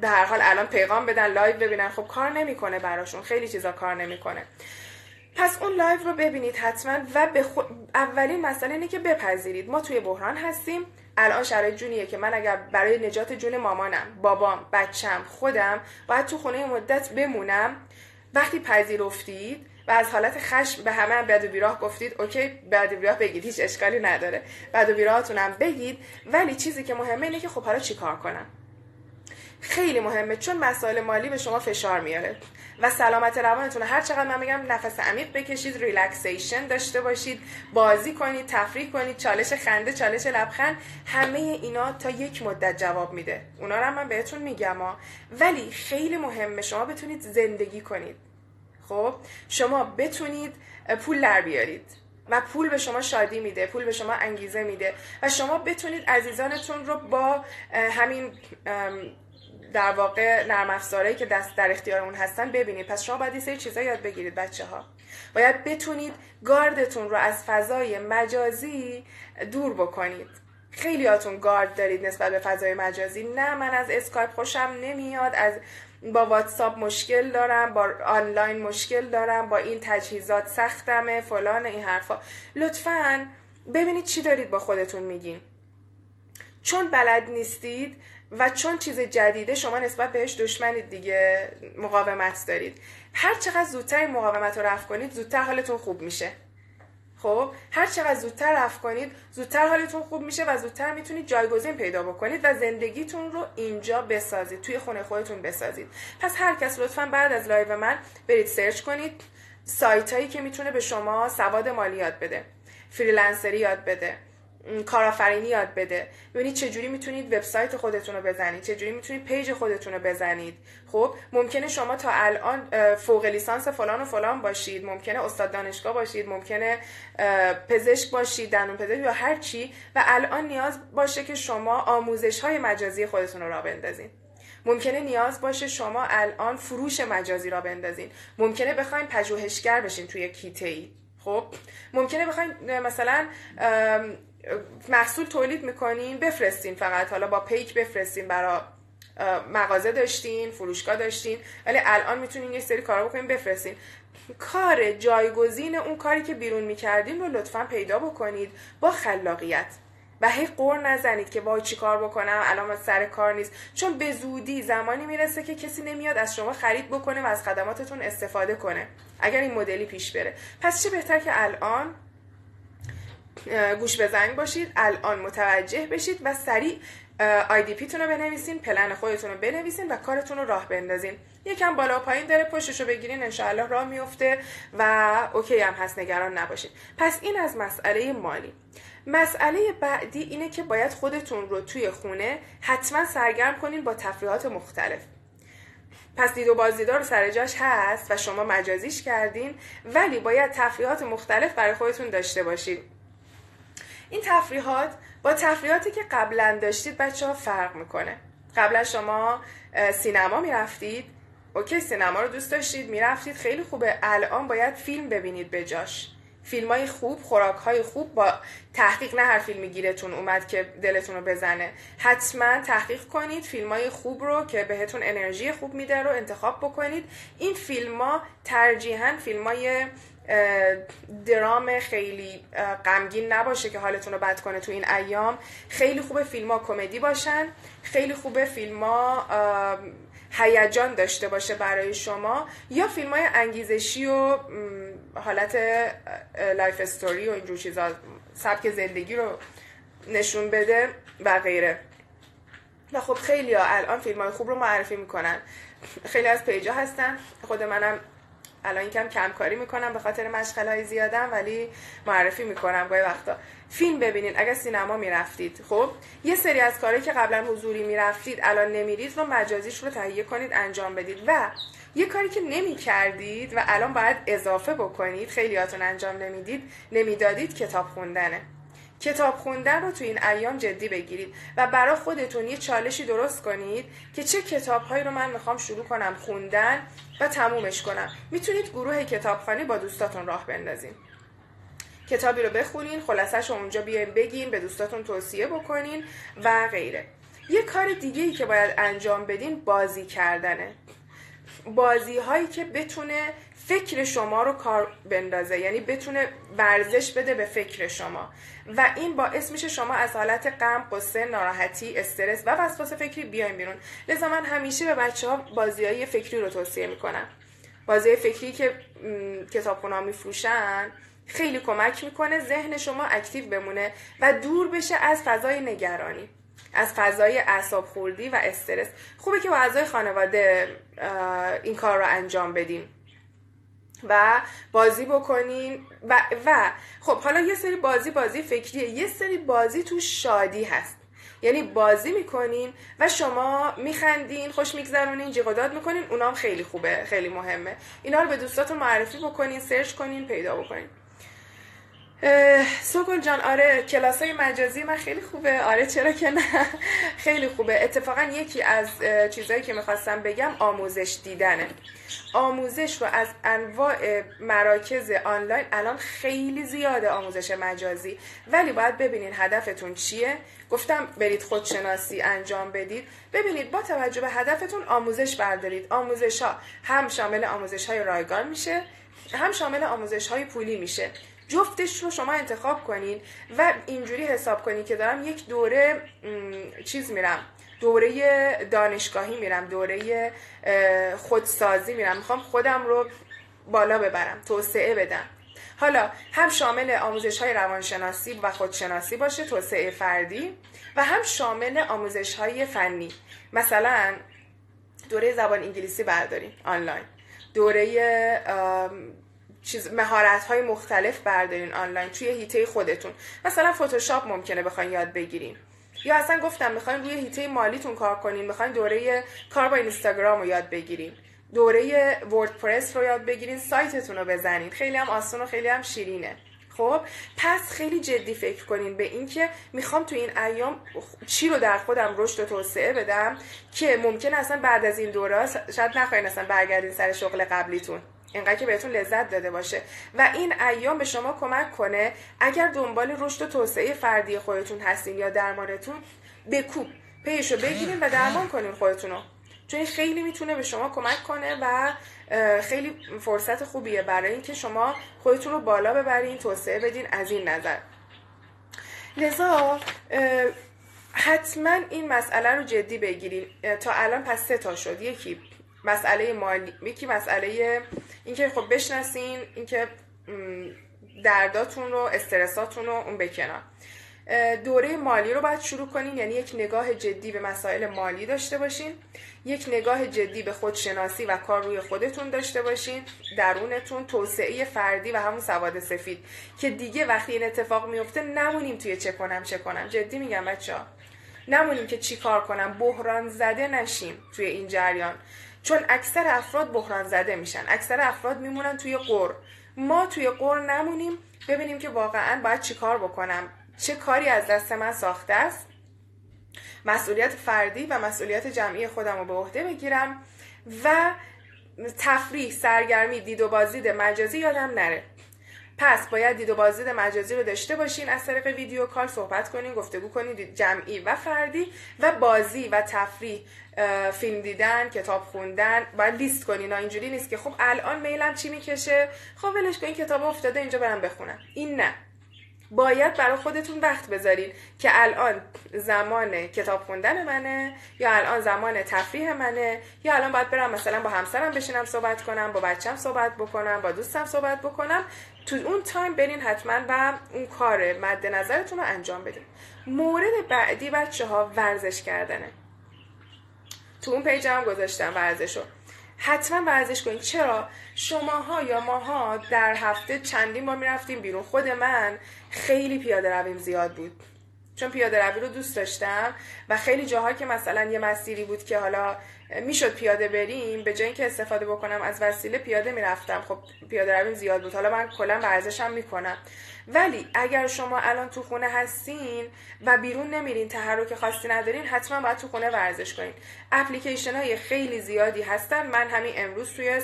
به هر حال الان پیغام بدن live ببینن. خب کار نمی‌کنه براشون. خیلی چیزا کار نمی‌کنه. پس اون live رو ببینید حتما و به اولین مسئله اینه که بپذیرید. ما توی بحران هستیم. الان شرایط جوریه که من اگر برای نجات جون مامانم بابام بچم خودم باید تو خونه مدت بمونم. وقتی پذیرفتید و از حالت خشم به همه هم بد و بیراه گفتید OK بد و بیراه بگید هیچ اشکالی نداره. بد و بیراهاتونم بگید ولی چیزی که مهمه اینه که خب حالا چیکار کنم؟ خیلی مهمه چون مسائل مالی به شما فشار میاره. و سلامت روانتون هر چقدر من میگم نفس عمیق بکشید ریلکسیشن داشته باشید بازی کنید تفریح کنید چالش خنده چالش لبخند همه اینا تا یک مدت جواب میده. اونا رو من بهتون میگم ها. ولی خیلی مهمه شما بتونید زندگی کنید. خب شما بتونید پول در بیارید و پول به شما شادی میده پول به شما انگیزه میده و شما بتونید عزیزانتون رو با همین در واقع نرم افزارهایی که دست در اختیار اون هستن ببینید. پس شما باید این چیزا یاد بگیرید بچه ها باید بتونید گاردتون رو از فضای مجازی دور بکنید. خیلی هاتون گارد دارید نسبت به فضای مجازی. نه من از اسکایپ خوشم نمیاد از با واتساپ مشکل دارم با آنلاین مشکل دارم با این تجهیزات سختمه فلان این حرفا. لطفا ببینید چی دارید با خودتون میگین. چون بلد نیستید و چون چیز جدیده شما نسبت بهش دشمنید دیگه مقاومت دارید. هر چقدر زودتر مقاومت رو رفع کنید زودتر حالتون خوب میشه. خب هر چقدر زودتر رفع کنید زودتر حالتون خوب میشه و زودتر می‌تونید جایگزین پیدا بکنید و زندگیتون رو اینجا بسازید توی خونه خودتون بسازید. پس هر کس لطفا بعد از live من برید search کنید سایت هایی که می‌تونه به شما سواد مالی بده freelancer ی یاد بده. کارآفرینی یاد بده. ببینید چجوری می‌تونید وبسایت خودتون رو بزنید چجوری می‌تونید page خودتون رو بزنید. خب ممکنه شما تا الان فوق لیسانس فلان و فلان باشید ممکنه استاد دانشگاه باشید ممکنه پزشک باشید دندون پزشک یا هر چی و الان نیاز باشه که شما آموزش های مجازی خودتون رو را بندازید ممکنه نیاز باشه شما الان فروش مجازی را بندازین. ممکنه بخواین پژوهشگر بشین توی کیته ای خب ممکنه بخواین مثلا محصول تولید می‌کنین بفرستین فقط. حالا با پیک بفرستین برای مغازه داشتین فروشگاه داشتین ولی الان می‌تونین یه سری کارا بکنین بفرستین. کار جایگزین اون کاری که بیرون می‌کردین رو لطفا پیدا بکنید با خلاقیت. و هی غر نزنید که وای چی کار بکنم الان سر کار نیست. چون به زودی زمانی می‌رسه که کسی نمیاد از شما خرید بکنه و از خدماتتون استفاده کنه. اگر این مدلی پیش بره. پس چه بهتر که الان گوش به زنگ باشید. الان متوجه بشید و سریع پی تون رو بنویسین پلن خودتون رو بنویسین و کارتون رو راه بندازین. یکم بالا و پایین داره پشتش رو بگیرین انشاءالله راه میفته و OK هم هست نگران نباشید پس این از مسئله مالی. مسئله بعدی اینه که باید خودتون رو توی خونه حتما سرگرم کنین با تفریحات مختلف. پس دید و بازدیدار سر جاش هست و شما مجازیش کردین ولی باید تفریحات مختلف برای خودتون داشته باشید این تفریحات با تفریحاتی که قبلا داشتید بچه ها فرق می‌کنه. قبلا شما سینما می‌رفتید. اوکی سینما رو دوست داشتید می‌رفتید. خیلی خوبه. الان باید فیلم ببینید به جاش. فیلم های خوب خوراک های خوب با تحقیق نه هر فیلمی گیرتون اومد که دلتون رو بزنه. حتما تحقیق کنید فیلم های خوب رو که بهتون انرژی خوب میده رو انتخاب بکنید. این فیلم ها ترجیحاً فیلم های درام خیلی غمگین نباشه که حالتون رو بد کنه تو این ایام. خیلی خوبه فیلم ها کمدی باشن. خیلی خوبه فیلم ها هیجان داشته باشه برای شما. یا فیلم های انگیزشی و حالت life story و اینجور چیزا سبک زندگی رو نشون بده و غیره. و خب خیلی ها الان فیلم های خوب رو معرفی می‌کنن. خیلی از page ا هستن. خود منم الان کم کمکاری می‌کنم به خاطر مشغله های زیادم ولی معرفی می‌کنم گاهی وقتا. فیلم ببینید اگر سینما می‌رفتید. خب یه سری از کارهایی که قبلا حضوری می‌رفتید الان نمیرید رو مجازیش رو تهیه کنید انجام بدید. و یه کاری که نمی کردید و الان باید اضافه بکنید خیلیاتون انجام نمی‌دید نمی‌دادید کتاب خوندنه. کتاب خوندن رو تو این ایام جدی بگیرید و برای خودتون یه چالشی درست کنید که چه کتابهایی رو من می‌خوام شروع کنم خوندن و تمومش کنم. می‌تونید گروه کتابخانی با دوستاتون راه بندازین. کتابی رو بخونین خلاصش رو اونجا بیاین بگین به دوستاتون توصیه بکنین و غیره. یه کار دیگه ای که باید انجام بدین بازی کردنه. بازی هایی که بتونه فکر شما رو کار بندازه یعنی بتونه ورزش بده به فکر شما. و این باعث میشه شما از حالت غم قصه ناراحتی استرس و وسواس فکری بیاین بیرون. لذا من همیشه به بچه ها بازی های فکری رو توصیه می‌کنم. بازی فکری که کتابخونه میفروشن خیلی کمک می‌کنه ذهن شما اکتیو بمونه و دور بشه از فضای نگرانی از فضای اعصاب خوردی و استرس. خوبه که با اعضای خانواده این کار رو انجام بدیم. و بازی بکنین و, و خب حالا یه سری بازی بازی فکریه. یه سری بازی تو شادی هست. یعنی بازی می‌کنین و شما میخندین خوش میگذرونین جیغ داد می‌کنین. اونام خیلی خوبه خیلی مهمه. اینا رو به دوستاتون معرفی بکنین سرچ کنین پیدا بکنین. سوگل جان آره کلاس های مجازی من خیلی خوبه. آره چرا که نه؟ خیلی خوبه. اتفاقا یکی از چیزهایی که می‌خواستم بگم آموزش دیدنه. آموزش رو از انواع مراکز آنلاین الان خیلی زیاده آموزش مجازی. ولی باید ببینید هدفتون چیه. گفتم برید خودشناسی انجام بدید. ببینید با توجه به هدفتون آموزش بردارید. آموزش ها هم شامل آموزش های رایگان میشه هم شامل آموزش های پولی میشه. جفتش رو شما انتخاب کنین و اینجوری حساب کنین که دارم یک دوره چیز میرم دوره دانشگاهی میرم دوره خودسازی میرم. می‌خوام خودم رو بالا ببرم توسعه بدم. حالا هم شامل آموزش های روانشناسی و خودشناسی باشه توسعه فردی و هم شامل آموزش های فنی. مثلا دوره زبان انگلیسی برداریم آنلاین. دوره چیز مهارت های مختلف بردارین آنلاین توی هیته خودتون. مثلا فتوشاپ ممکنه بخواین یاد بگیرین. یا اصلا گفتم می‌خواین روی هیته مالیتون کار کنین می‌خواین دوره کار با اینستاگرام رو یاد بگیرین. دوره وردپرس رو یاد بگیرین سایتتون رو بزنین. خیلی هم آسون و خیلی هم شیرینه. خب؟ پس خیلی جدی فکر کنین به اینکه می‌خوام تو این ایام چی رو در خودم رشد و توسعه بدم که ممکن اصلا بعد از این دوره شاید نخواین اصلا برگردین سر شغل قبلیتون. اینقدر که بهتون لذت داده باشه. و این ایام به شما کمک کنه اگر دنبال رشد و توسعه فردی خودتون هستین یا درمانتون بکوب پیشو بگیرین و درمان کنین خودتون رو چون خیلی می‌تونه به شما کمک کنه و خیلی فرصت خوبیه برای اینکه شما خودتون رو بالا ببرین توسعه بدین از این نظر. لذا حتما این مسئله رو جدی بگیرین. تا الان پس سه تا شد. یکی مسئله مالی یکی مسئله اینکه خب بشناسین اینکه درداتون رو استرساتون رو اون بکنار. دوره مالی رو باید شروع کنین یعنی یک نگاه جدی به مسائل مالی داشته باشین یک نگاه جدی به خودشناسی و کار روی خودتون داشته باشین درونتون توسعه فردی و همون سواد سفید. که دیگه وقتی این اتفاق میفته نمونیم توی چه کنم چه کنم. جدی میگم بچه ها نمونیم که چی کار کنم. بحران زده نشیم توی این جریان. چون اکثر افراد بحران زده میشن. اکثر افراد میمونن توی قر. ما توی قر نمونیم ببینیم که واقعا باید چی کار بکنم. چه کاری از دست من ساخته است. مسئولیت فردی و مسئولیت جمعی خودم رو به عهده بگیرم و تفریح سرگرمی دید و بازدید مجازی یادم نره. پس باید دید و بازدید مجازی رو داشته باشین از طریق ویدیو کال صحبت کنین گفتگو کنین جمعی و فردی و بازی و تفریح فیلم دیدن کتاب خوندن باید لیست کنین. اینجوری نیست که خب الان میلم چی می‌کشه؟ خب ولش کن کتاب افتاده اینجا برم بخونم. این نه. باید برای خودتون وقت بذارین که الان زمان کتاب خوندن منه یا الان زمان تفریح منه یا الان باید برم مثلا با همسرم بشینم صحبت کنم با بچم صحبت بکنم با دوستم صحبت بکنم. تو اون تایم برین حتما و اون کار مد نظرتون رو انجام بدین. مورد بعدی بچه ها ورزش کردنه. تو اون page هم گذاشتم ورزش رو حتما ورزش کنید چرا؟ شماها یا ماها در هفته چندین بار می‌رفتیم بیرون. خود من خیلی پیاده رویم زیاد بود. چون پیاده روی رو دوست داشتم و خیلی جاها که مثلا یه مسیری بود که حالا می‌شد پیاده بریم به جای اینکه استفاده بکنم از وسیله پیاده می‌رفتم. خب پیاده رویم زیاد بود. حالا من کلا ورزشم می‌کنم. ولی اگر شما الان تو خونه هستین و بیرون نمیرین تحرک خاصی ندارین حتما باید تو خونه ورزش کنین. اپلیکیشن های خیلی زیادی هستن. من همین امروز توی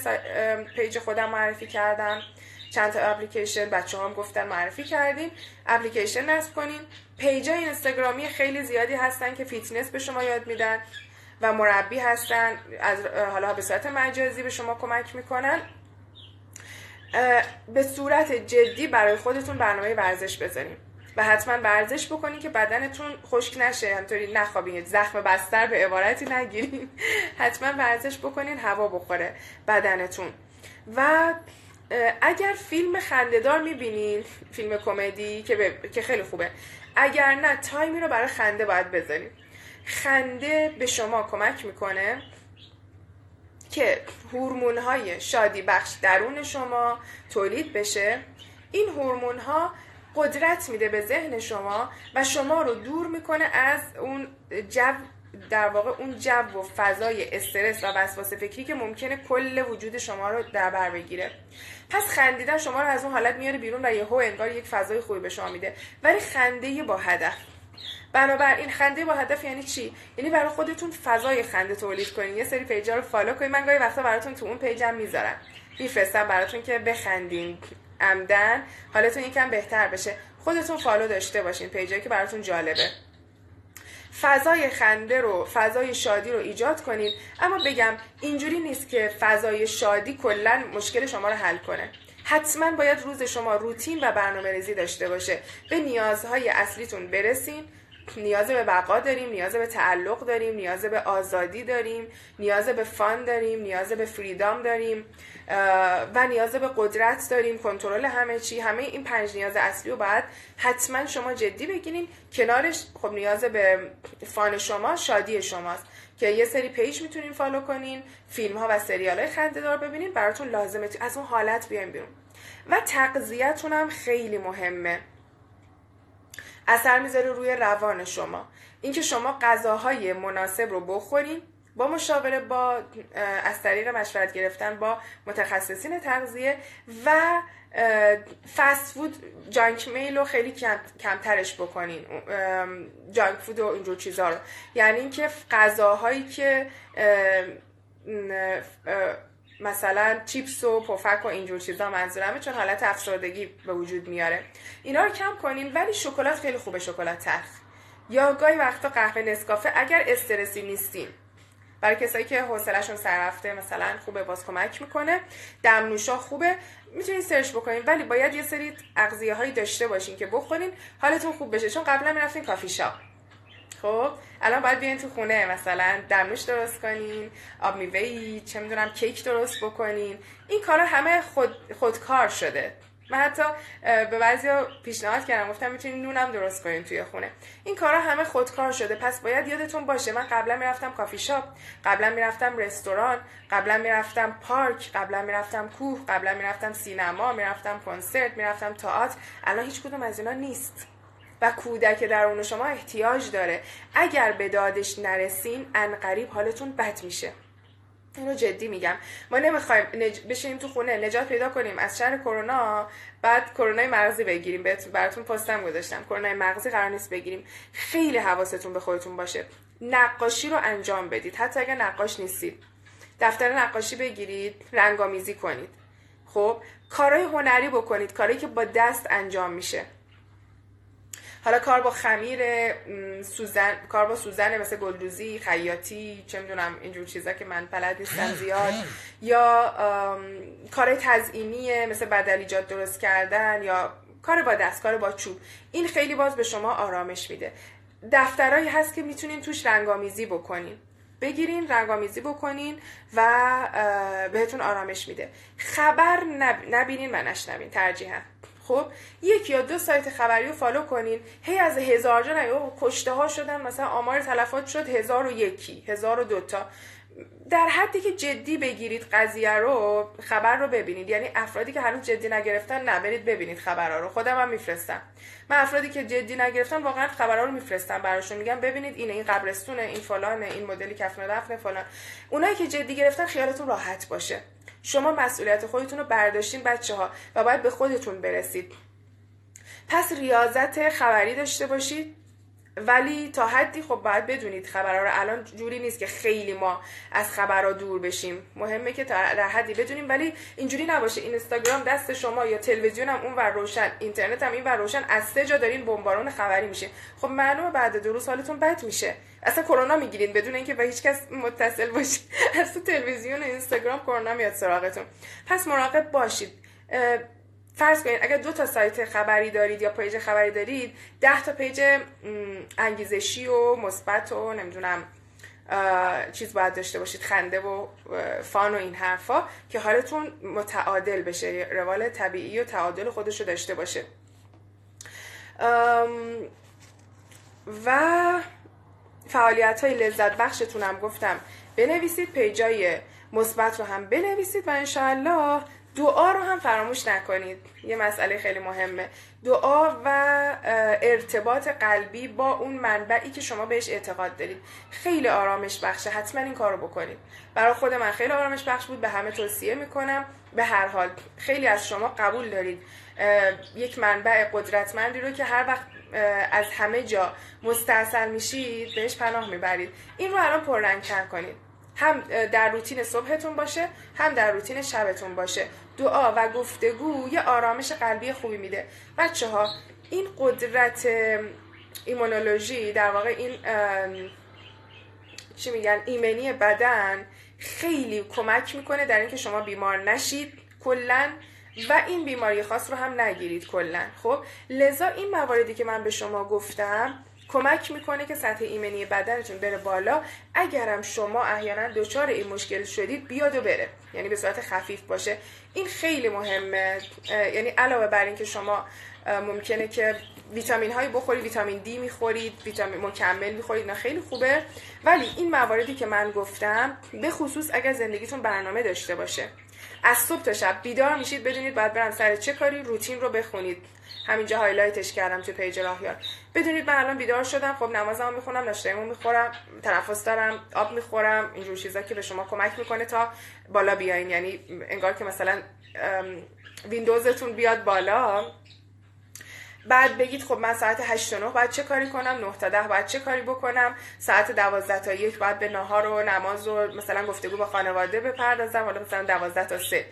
page خودم معرفی کردم. چند تا اپلیکیشن بچه ها هم گفتن معرفی کردیم اپلیکیشن نصب کنین page های اینستاگرامی خیلی زیادی هستن که فیتنس به شما یاد میدن و مربی هستن از حالا به صورت مجازی به شما کمک می‌کنن. به صورت جدی برای خودتون برنامه ورزش بذارین و حتما ورزش بکنین که بدنتون خشک نشه. همطوری نخوابین زخم بستر به عبارتی نگیرین. حتما ورزش بکنین هوا بخوره بدنتون. و اگر فیلم خندهدار می‌بینین فیلم کمدی که, که خیلی خوبه. اگر نه تایمی رو برای خنده باید بذارین خنده به شما کمک می‌کنه که هورمون های شادی بخش درون شما تولید بشه. این هورمون ها قدرت میده به ذهن شما و شما رو دور می‌کنه از اون جو در واقع اون جو و فضای استرس و وسواس فکری که ممکنه کل وجود شما رو در بر بگیره. پس خندیدن شما رو از اون حالت میاره بیرون و یهو انگار یک فضای خوبی به شما میده. ولی خنده با هدف. بنابراین خنده با هدف یعنی چی؟ یعنی برای خودتون فضای خنده تولید کنین. یه سری پیجا رو فالو کنین. من گاهی وقتا براتون تو اون پیجم می‌ذارم. میفرستم براتون که بخندین. عمدن. حالتون یکم بهتر بشه. خودتون فالو داشته باشین. پیجایی که براتون جالبه. فضای خنده رو فضای شادی رو ایجاد کنین اما بگم اینجوری نیست که فضای شادی کلا مشکل شما رو حل کنه. حتما باید روز شما روتین و برنامه ریزی داشته باشه. به نیازهای اصلیتون برسین. نیاز به بقا داریم نیاز به تعلق داریم نیاز به آزادی داریم نیاز به fun داریم نیاز به freedom داریم و نیاز به قدرت داریم کنترل همه چی همه این پنج نیاز اصلی رو باید حتما شما جدی بگیرین کنارش خب نیاز به fun شما شادی شماست که یه سری page می‌تونین follow کنین فیلم ها و سریال های خنده دار ببینین براتون لازمه. از اون حالت بیاین بیرون. و تغذیتون هم خیلی مهمه. اثر می‌ذاره روی روان شما. اینکه شما غذاهای مناسب رو بخورین با مشاوره با از طریق مشورت گرفتن با متخصصین تغذیه و فست فود جانک میل رو خیلی کم، کمترش بکنین. جانک فود و اینجور چیزها رو. یعنی اینکه غذاهایی که مثلا چیپس و پفک و اینجور چیزا منظورمه چون حالت افسردگی به وجود میاره. اینا رو کم کنین ولی شکلات خیلی خوبه شکلات تلخ. یا گاهی وقتا قهوه نسکافه اگر استرسی نیستین برای کسایی که حوصلهشون سر رفته مثلا خوبه باز کمک می‌کنه. دمنوشا خوبه. می‌تونین سرچ بکنین ولی باید یه سری اغذیه هایی داشته باشین که بخورین حالتون خوب بشه. چون قبلا می‌رفتین کافی شاپ. خب الان باید بیاین تو خونه مثلا دمنوش درست کنین آب میوه چه می‌دونم کیک درست بکنین. این کارا همه خود خودکار شده. من حتی به بعضی پیشنهاد کردم گفتم می‌تونید نونم درست کنین توی خونه. این کارا همه خودکار شده. پس باید یادتون باشه من قبلا می‌رفتم کافی شاپ قبلا می‌رفتم رستوران قبلا می‌رفتم پارک قبلا می‌رفتم کوه قبلا می‌رفتم سینما می‌رفتم کنسرت می‌رفتم تئاتر. الان هیچ کدوم از اینا نیست. و کودک درون شما احتیاج داره. اگر به دادش نرسین انقریب حالتون بد میشه. اینو جدی میگم. ما نمی‌خوایم نج... بشینیم تو خونه نجات پیدا کنیم. از شر کرونا بعد کرونای مغزی بگیریم. براتون پستم گذاشتم. کرونای مغزی قرار نیست بگیریم. خیلی حواستون به خودتون باشه. نقاشی رو انجام بدید. حتی اگر نقاش نیستید. دفتر نقاشی بگیرید رنگامیزی کنید. خب؟ کارهای هنری بکنید. کاری که با دست انجام میشه. حالا کار با خمیر سوزن کار با سوزن مثل گلدوزی خیاطی چه می‌دونم اینجور چیزا که من بلد نیستم زیاد. یا کار تزئینی مثل بدلیجات درست کردن یا کار با دست کار با چوب. این خیلی باز به شما آرامش میده. دفترهایی هست که می‌تونین توش رنگامیزی بکنین. بگیرین رنگامیزی بکنین و بهتون آرامش میده. خبر نبینین و نشنوین. ترجیحاً. خب یک یا دو سایت خبری رو فالو کنین. هی از هزار جا کشته ها شدن مثلا آمار تلفات شد هزار و یکی هزار و دوتا در حدی که جدی بگیرید قضیه رو خبر رو ببینید. یعنی افرادی که هنوز جدی نگرفتن نه برید ببینید خبرها رو. خودم هم میفرستم. من افرادی که جدی نگرفتن واقعا خبرها رو میفرستم براشون. میگم ببینید اینه این قبرستونه این فلانه این مدلی کفن دفن فلان. اونایی که جدی گرفتن خیالتون راحت باشه. شما مسئولیت خودتون رو برداشتین بچه ها و باید به خودتون برسید. پس ریاضت خبری داشته باشید. ولی تا حدی خب باید بدونید خبرها رو الان جوری نیست که خیلی ما از خبرها دور بشیم. مهمه که در حدی بدونیم ولی اینجوری نباشه. اینستاگرام دست شما یا تلویزیون هم اون ور روشن اینترنت هم این ور روشن از سه جا دارین بمبارون خبری میشه. خب معلومه بعد دو روز حالتون بد میشه. اصلا کرونا می‌گیرین بدون اینکه به هیچ کس متصل باشید از تو تلویزیون اینستاگرام کرونا میاد سراغتون. پس مراقب باشید. فرض کنید اگر دو تا سایت خبری دارید یا page خبری دارید ده تا page انگیزشی و مثبت و نمی‌دونم چیز باید داشته باشید خنده و fun و این حرفا که حالتون متعادل بشه روال طبیعی و تعادل خودش رو داشته باشه. و فعالیت های لذت بخشتون هم گفتم بنویسید پیجای مثبت رو هم بنویسید و انشاءالله دعا رو هم فراموش نکنید. یه مسئله خیلی مهمه. دعا و ارتباط قلبی با اون منبعی که شما بهش اعتقاد دارید. خیلی آرامش بخشه. حتما این کار رو بکنید. برای خود من خیلی آرامش بخش بود. به همه توصیه می‌کنم. به هر حال خیلی از شما قبول دارید. یک منبع قدرتمندی رو که هر وقت از همه جا مستاصل میشید بهش پناه می‌برید. این رو الان پررنگتر کنید. هم در روتین صبحتون باشه هم در روتین شبتون باشه. دعا و گفتگو یه آرامش قلبی خوبی میده. بچه ها این قدرت ایمونولوژی در واقع این چی میگن ایمنی بدن خیلی کمک می‌کنه در اینکه شما بیمار نشید کلا و این بیماری خاص رو هم نگیرید کلا. خب لذا این مواردی که من به شما گفتم کمک می‌کنه که سطح ایمنی بدنتون بره بالا. اگرم شما احیانا دچار این مشکل شدید بیاد و بره. یعنی به صورت خفیف باشه. این خیلی مهمه. یعنی علاوه بر اینکه شما ممکنه که ویتامین هایی بخورید ویتامین دی می‌خورید ویتامین مکمل می‌خورید نه خیلی خوبه. ولی این مواردی که من گفتم به خصوص اگر زندگیتون برنامه داشته باشه. از صبح تا شب بیدار میشید بدونید باید برم سر چه کاری روتین رو بخونید. همینجا highlight ش کردم تو page راهیار بدونید من الان بیدار شدم. خب نمازمو می‌خونم ناشتامو می‌خورم تنفس دارم آب می‌خورم اینجور چیزا که به شما کمک می‌کنه تا بالا بیاین. یعنی انگار که مثلا ویندوزتون بیاد بالا. بعد بگید خب من ساعت 8 تا 9 باید چه کاری کنم؟ 9 تا 10 باید چه کاری بکنم؟ ساعت 12 تا 1 باید به نهار و نماز و مثلا گفتگو با خانواده بپردازم. حالا مثلا 12 تا 3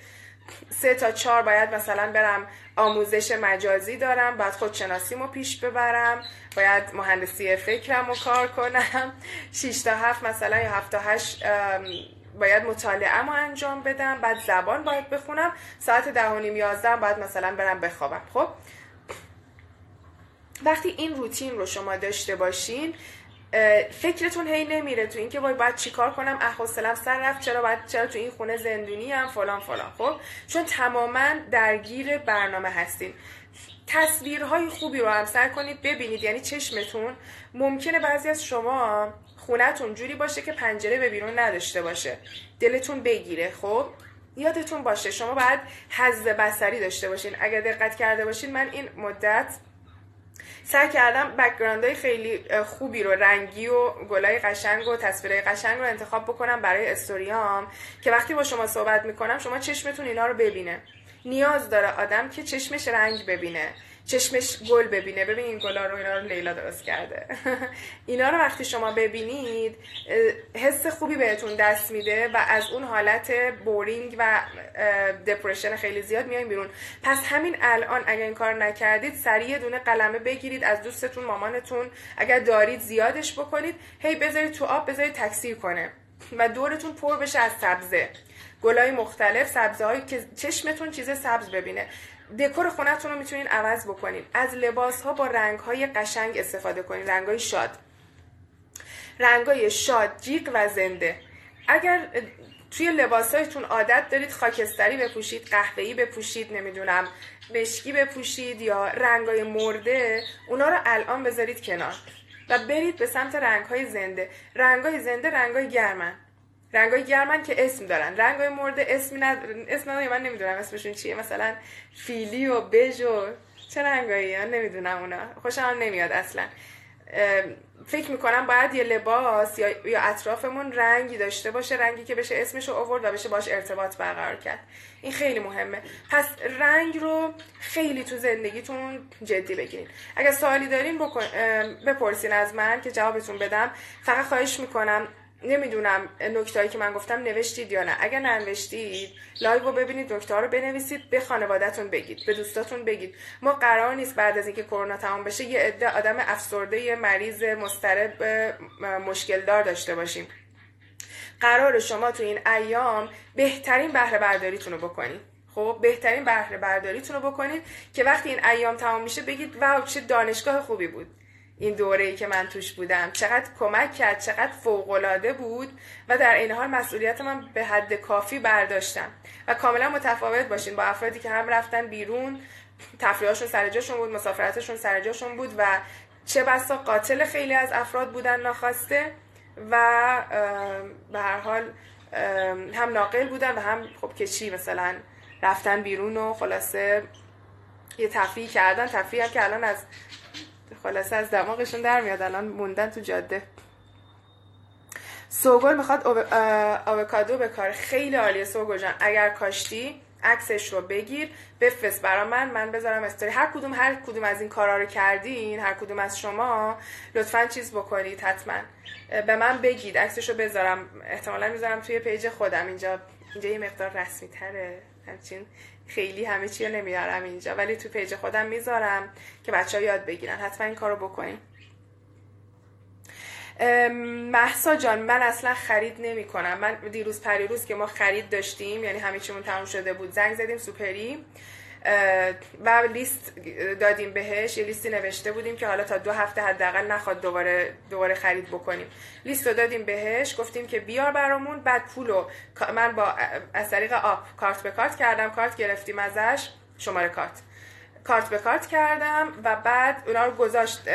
سه تا چهار باید مثلا برم آموزش مجازی دارم باید خودشناسیمو پیش ببرم باید مهندسی فکرم رو کار کنم. 6 تا 7 مثلا یا 7 تا 8 باید مطالعه رو انجام بدم. بعد زبان باید بخونم. ساعت ده و نیم یازده باید مثلا برم بخوابم. خب؟ وقتی این روتین رو شما داشته باشین فکرتون هی نمیره تو اینکه وای باید چیکار کنم؟ احواسلم سر رفت. چرا باید چرا تو این خونه زندونی هم فلان فلان. خب؟ چون تماما درگیر برنامه هستین تصویرهای خوبی رو هم search کنید ببینید. یعنی چشمتون. ممکنه بعضی از شما خونتون جوری باشه که پنجره به بیرون نداشته باشه. دلتون بگیره خب؟ یادتون باشه شما باید حظ بصری داشته باشین. اگر دقت کرده باشین من این مدت سعی کردم background های خیلی خوبی رو رنگی و گلای قشنگ و تصویرهای قشنگ رو انتخاب بکنم برای استوریام که وقتی با شما صحبت می‌کنم شما چشمتون اینا رو ببینه. نیاز داره آدم که چشمش رنگ ببینه. چشمش گل ببینه. ببین این گلا رو اینا رو لیلا درست کرده. اینا رو وقتی شما ببینید حس خوبی بهتون دست میده و از اون حالت بورینگ و دپرشن خیلی زیاد میایم بیرون. پس همین الان اگر این کار نکردید سریع دونه قلمه بگیرید از دوستتون مامانتون. اگر دارید زیادش بکنید هی بذارید تو آب بذارید تکثیر کنه و دورتون پر بشه از سبزه. گلای مختلف سبزه هایی که چشمتون چیز سبز ببینه. دکور خونتون رو می‌تونید عوض بکنید از لباس ها با رنگ های قشنگ استفاده کنید رنگ های شاد. رنگ های شاد جیغ و زنده. اگر توی لباسایتون عادت دارید خاکستری بپوشید قهوه‌ای بپوشید نمی‌دونم مشکی بپوشید یا رنگای مرده اونا رو الان بذارید کنار و برید به سمت رنگهای زنده. رنگهای زنده رنگهای گرمن. رنگای گرمن که اسم دارن. رنگای مورد اسمی ند... اسم نداری من نمی‌دونم اسمشون چیه. مثلا فیلی و بژ و چه رنگایی من نمی‌دونم اونا. خوشم نمیاد اصلا. فکر می‌کنم باید یه لباس یا, یا اطرافمون رنگی داشته باشه رنگی که بشه اسمش رو آورد و بشه باش ارتباط برقرار کرد. این خیلی مهمه. پس رنگ رو خیلی تو زندگیتون جدی بگیرین اگر سوالی دارین. بپرسین از من که جوابتون بدم. فقط خواهش می‌کنم نمی‌دونم نکتهایی که من گفتم نوشتید یا نه. اگر ننوشتید لایو رو ببینید نکته رو بنویسید به خانوادهتون بگید به دوستاتون بگید. ما قرار نیست بعد از اینکه کرونا تمام بشه یه عده آدم افسرده یه مریض مضطرب مشکل دار داشته باشیم. قرار شما تو این ایام بهترین بهره برداریتون رو بکنید. خب بهترین بهره برداریتون رو بکنید که وقتی این ایام تمام میشه بگید واو چه دانشگاه خوبی بود. این دوره ای که من توش بودم. چقدر کمک کرد چقدر فوقالعاده بود و در این حال مسئولیت من به حد کافی برداشتم. و کاملا متفاوت باشین. با افرادی که هم رفتن بیرون تفریحاشون سر جاشون بود مسافرتشون سر جاشون بود و چه بسا قاتل خیلی از افراد بودن ناخواسته و به هر حال هم ناقل بودن و هم خب که چی مثلا رفتن بیرون و خلاصه یه تفریح کردن. تفریح که الان از خلاصه از دماغشون در میاد. الان موندن تو جاده. سوگل می‌خواد آوکادو به کار. خیلی عالیه سوگل جان. اگر کاشتی عکسش رو بگیر بفرست برا من. من بذارم استوری. هر کدوم هر کدوم از این کارا رو کردین هر کدوم از شما لطفا چیز بکنید حتما. به من بگید. عکسش رو بذارم. احتمالا می‌ذارم توی page خودم. اینجا اینجا یه مقدار رسمی تره همچین خیلی همه چی رو نمیارم اینجا ولی تو page خودم می‌ذارم که بچه ها یاد بگیرن. حتما این کارو بکنین. مهسا جان من اصلا خرید نمی کنم من دیروز پریروز که ما خرید داشتیم یعنی همه چیمون تموم شده بود زنگ زدیم سوپری. و لیست دادیم بهش یه لیستی نوشته بودیم که حالا تا دو هفته حداقل نخواد دوباره دوباره خرید بکنیم. لیست رو دادیم بهش گفتیم که بیار برامون بعد پولو من با از طریق آپ کارت به کارت کردم کارت گرفتیم ازش شماره کارت. کارت به کارت کردم و بعد اونا رو گذاشت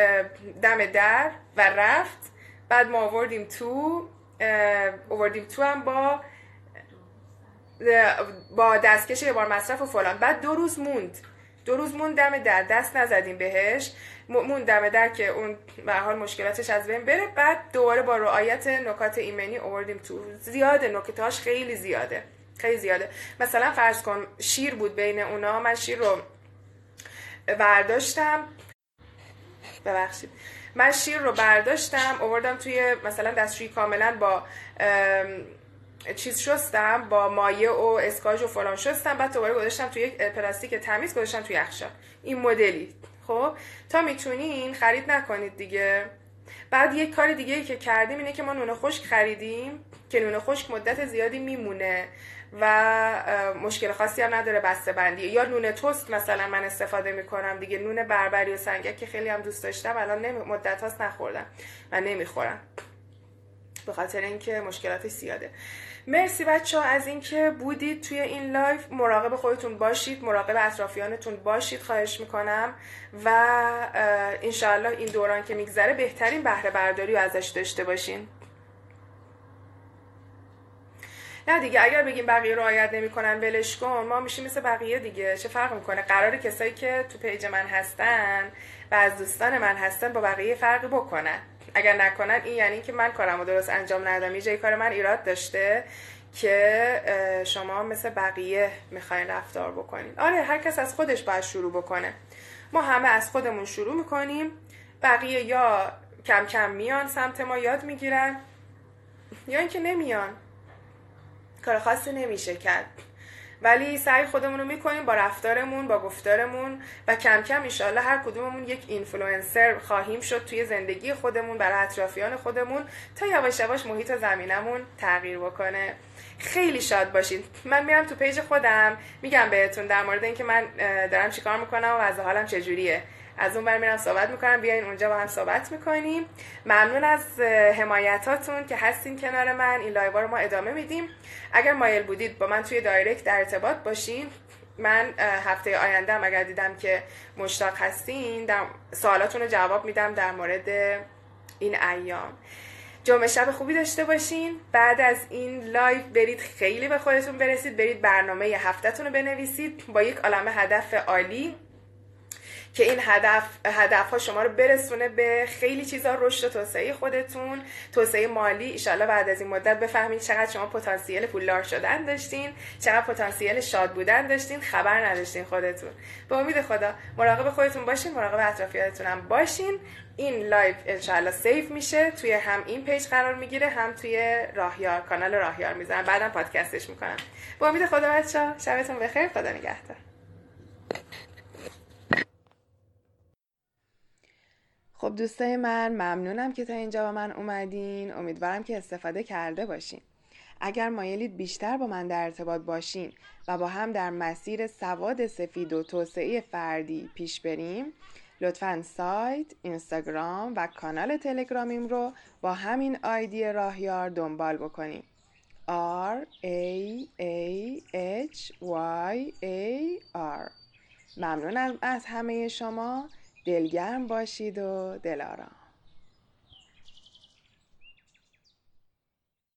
دم در و رفت. بعد ما آوردیم تو آوردیم تو هم با با دستکش یه بار مصرف و فلان. بعد دو روز موند. دو روز موند دم در دست نزدیم بهش. موند دم در که اون به حال مشکلاتش از بین بره. بعد دوباره با رعایت نکات ایمنی آوردیم تو. زیاده نکتهاش خیلی زیاده. خیلی زیاده. مثلا فرض کن شیر بود بین اونا. من شیر رو برداشتم. ببخشید. من شیر رو برداشتم آوردم توی مثلا دستشویی کاملا با چیز شستم با مایه و اسکاژ و فلان شستم بعد دوباره گذاشتم توی یک پلاستیک تمیز گذاشتم توی یخچال. این مدلی. خب؟ تا می‌تونین خرید نکنید دیگه. بعد یک کار دیگه ای که کردیم اینه که ما نون خشک خریدیم که نون خشک مدت زیادی میمونه و مشکل خاصی هم نداره بسته بندی. یا نون توست مثلا من استفاده می‌کنم دیگه. نون بربری و سنگک که خیلی هم دوست داشتم الان نمی... مدت هاست نخوردم و نمی‌خورم. به خاطر اینکه مشکلاتش زیاده. مرسی بچه ها از اینکه بودید توی این live. مراقب خودتون باشید مراقب اطرافیانتون باشید خواهش می‌کنم. و انشاءالله این دوران که میگذره بهترین بهره برداری رو ازش داشته باشین. نه دیگه اگر بگیم بقیه رعایت نمی‌کنن ولش کن. ما میشیم مثل بقیه دیگه. چه فرق می‌کنه؟ قراره کسایی که تو page من هستن و از دوستان من هستن با بقیه فرقی بکنن. اگر نکنن این یعنی که من کارم رو درست انجام ندادم. یه کار من ایراد داشته که شما مثل بقیه می‌خواین رفتار بکنین. آره هر کس از خودش باید شروع بکنه. ما همه از خودمون شروع می‌کنیم. بقیه یا کم کم میان سمت ما یاد می‌گیرن یا اینکه نمیان. کار خاصی نمیشه کرد. ولی سعی خودمون رو می‌کنیم با رفتارمون با گفتارمون و کم کم ایشالله هر کدوممون یک اینفلوئنسر خواهیم شد توی زندگی خودمون برای اطرافیان خودمون تا یواش یواش محیط زمینمون تغییر بکنه. خیلی شاد باشین. من میرم تو page خودم میگم بهتون در مورد اینکه من دارم چیکار می‌کنم و از حالم چجوریه. از اون بر میرم صحبت می‌کنم. بیاین اونجا با هم صحبت می‌کنیم. ممنون از حمایتاتون که هستین کنار من. این live رو ما ادامه میدیم. اگر مایل بودید با من توی direct در ارتباط باشین. من هفته آینده اگر دیدم که مشتاق هستین در سوالاتون رو جواب میدم در مورد این ایام. جمعه شب خوبی داشته باشین. بعد از این live برید خیلی به خودتون برسید. برید برنامه هفتهتون رو بنویسید. با یک عالم هدف عالی. که این هدف هدف ها شما رو برسونه به خیلی چیزا. رشد و توسعه خودتون توسعه مالی. ایشالا بعد از این مدت بفهمید چقدر شما پتانسیل پولدار شدن داشتین چقدر پتانسیل شاد بودن داشتین. خبر نداشتین خودتون. به امید خدا مراقب خودتون باشین مراقب اطرافیانتون هم باشین. این live انشاءالله save میشه. توی هم این page قرار می‌گیره هم توی راهیار کانال راهیار می‌زنم. بعدم پادکستش می‌کنم. با امید خدا بچه شبتون بخیر. خدا نگهدار. خب دوستای من ممنونم که تا اینجا با من اومدین. امیدوارم که استفاده کرده باشین. اگر مایلید بیشتر با من در ارتباط باشین و با هم در مسیر سواد سفید و توسعه فردی پیش بریم لطفا سایت، اینستاگرام و کانال تلگرامیم رو با همین آیدی راهیار دنبال بکنیم R A A H Y A R ممنونم از همه شما. دلگرم باشید و دلارام.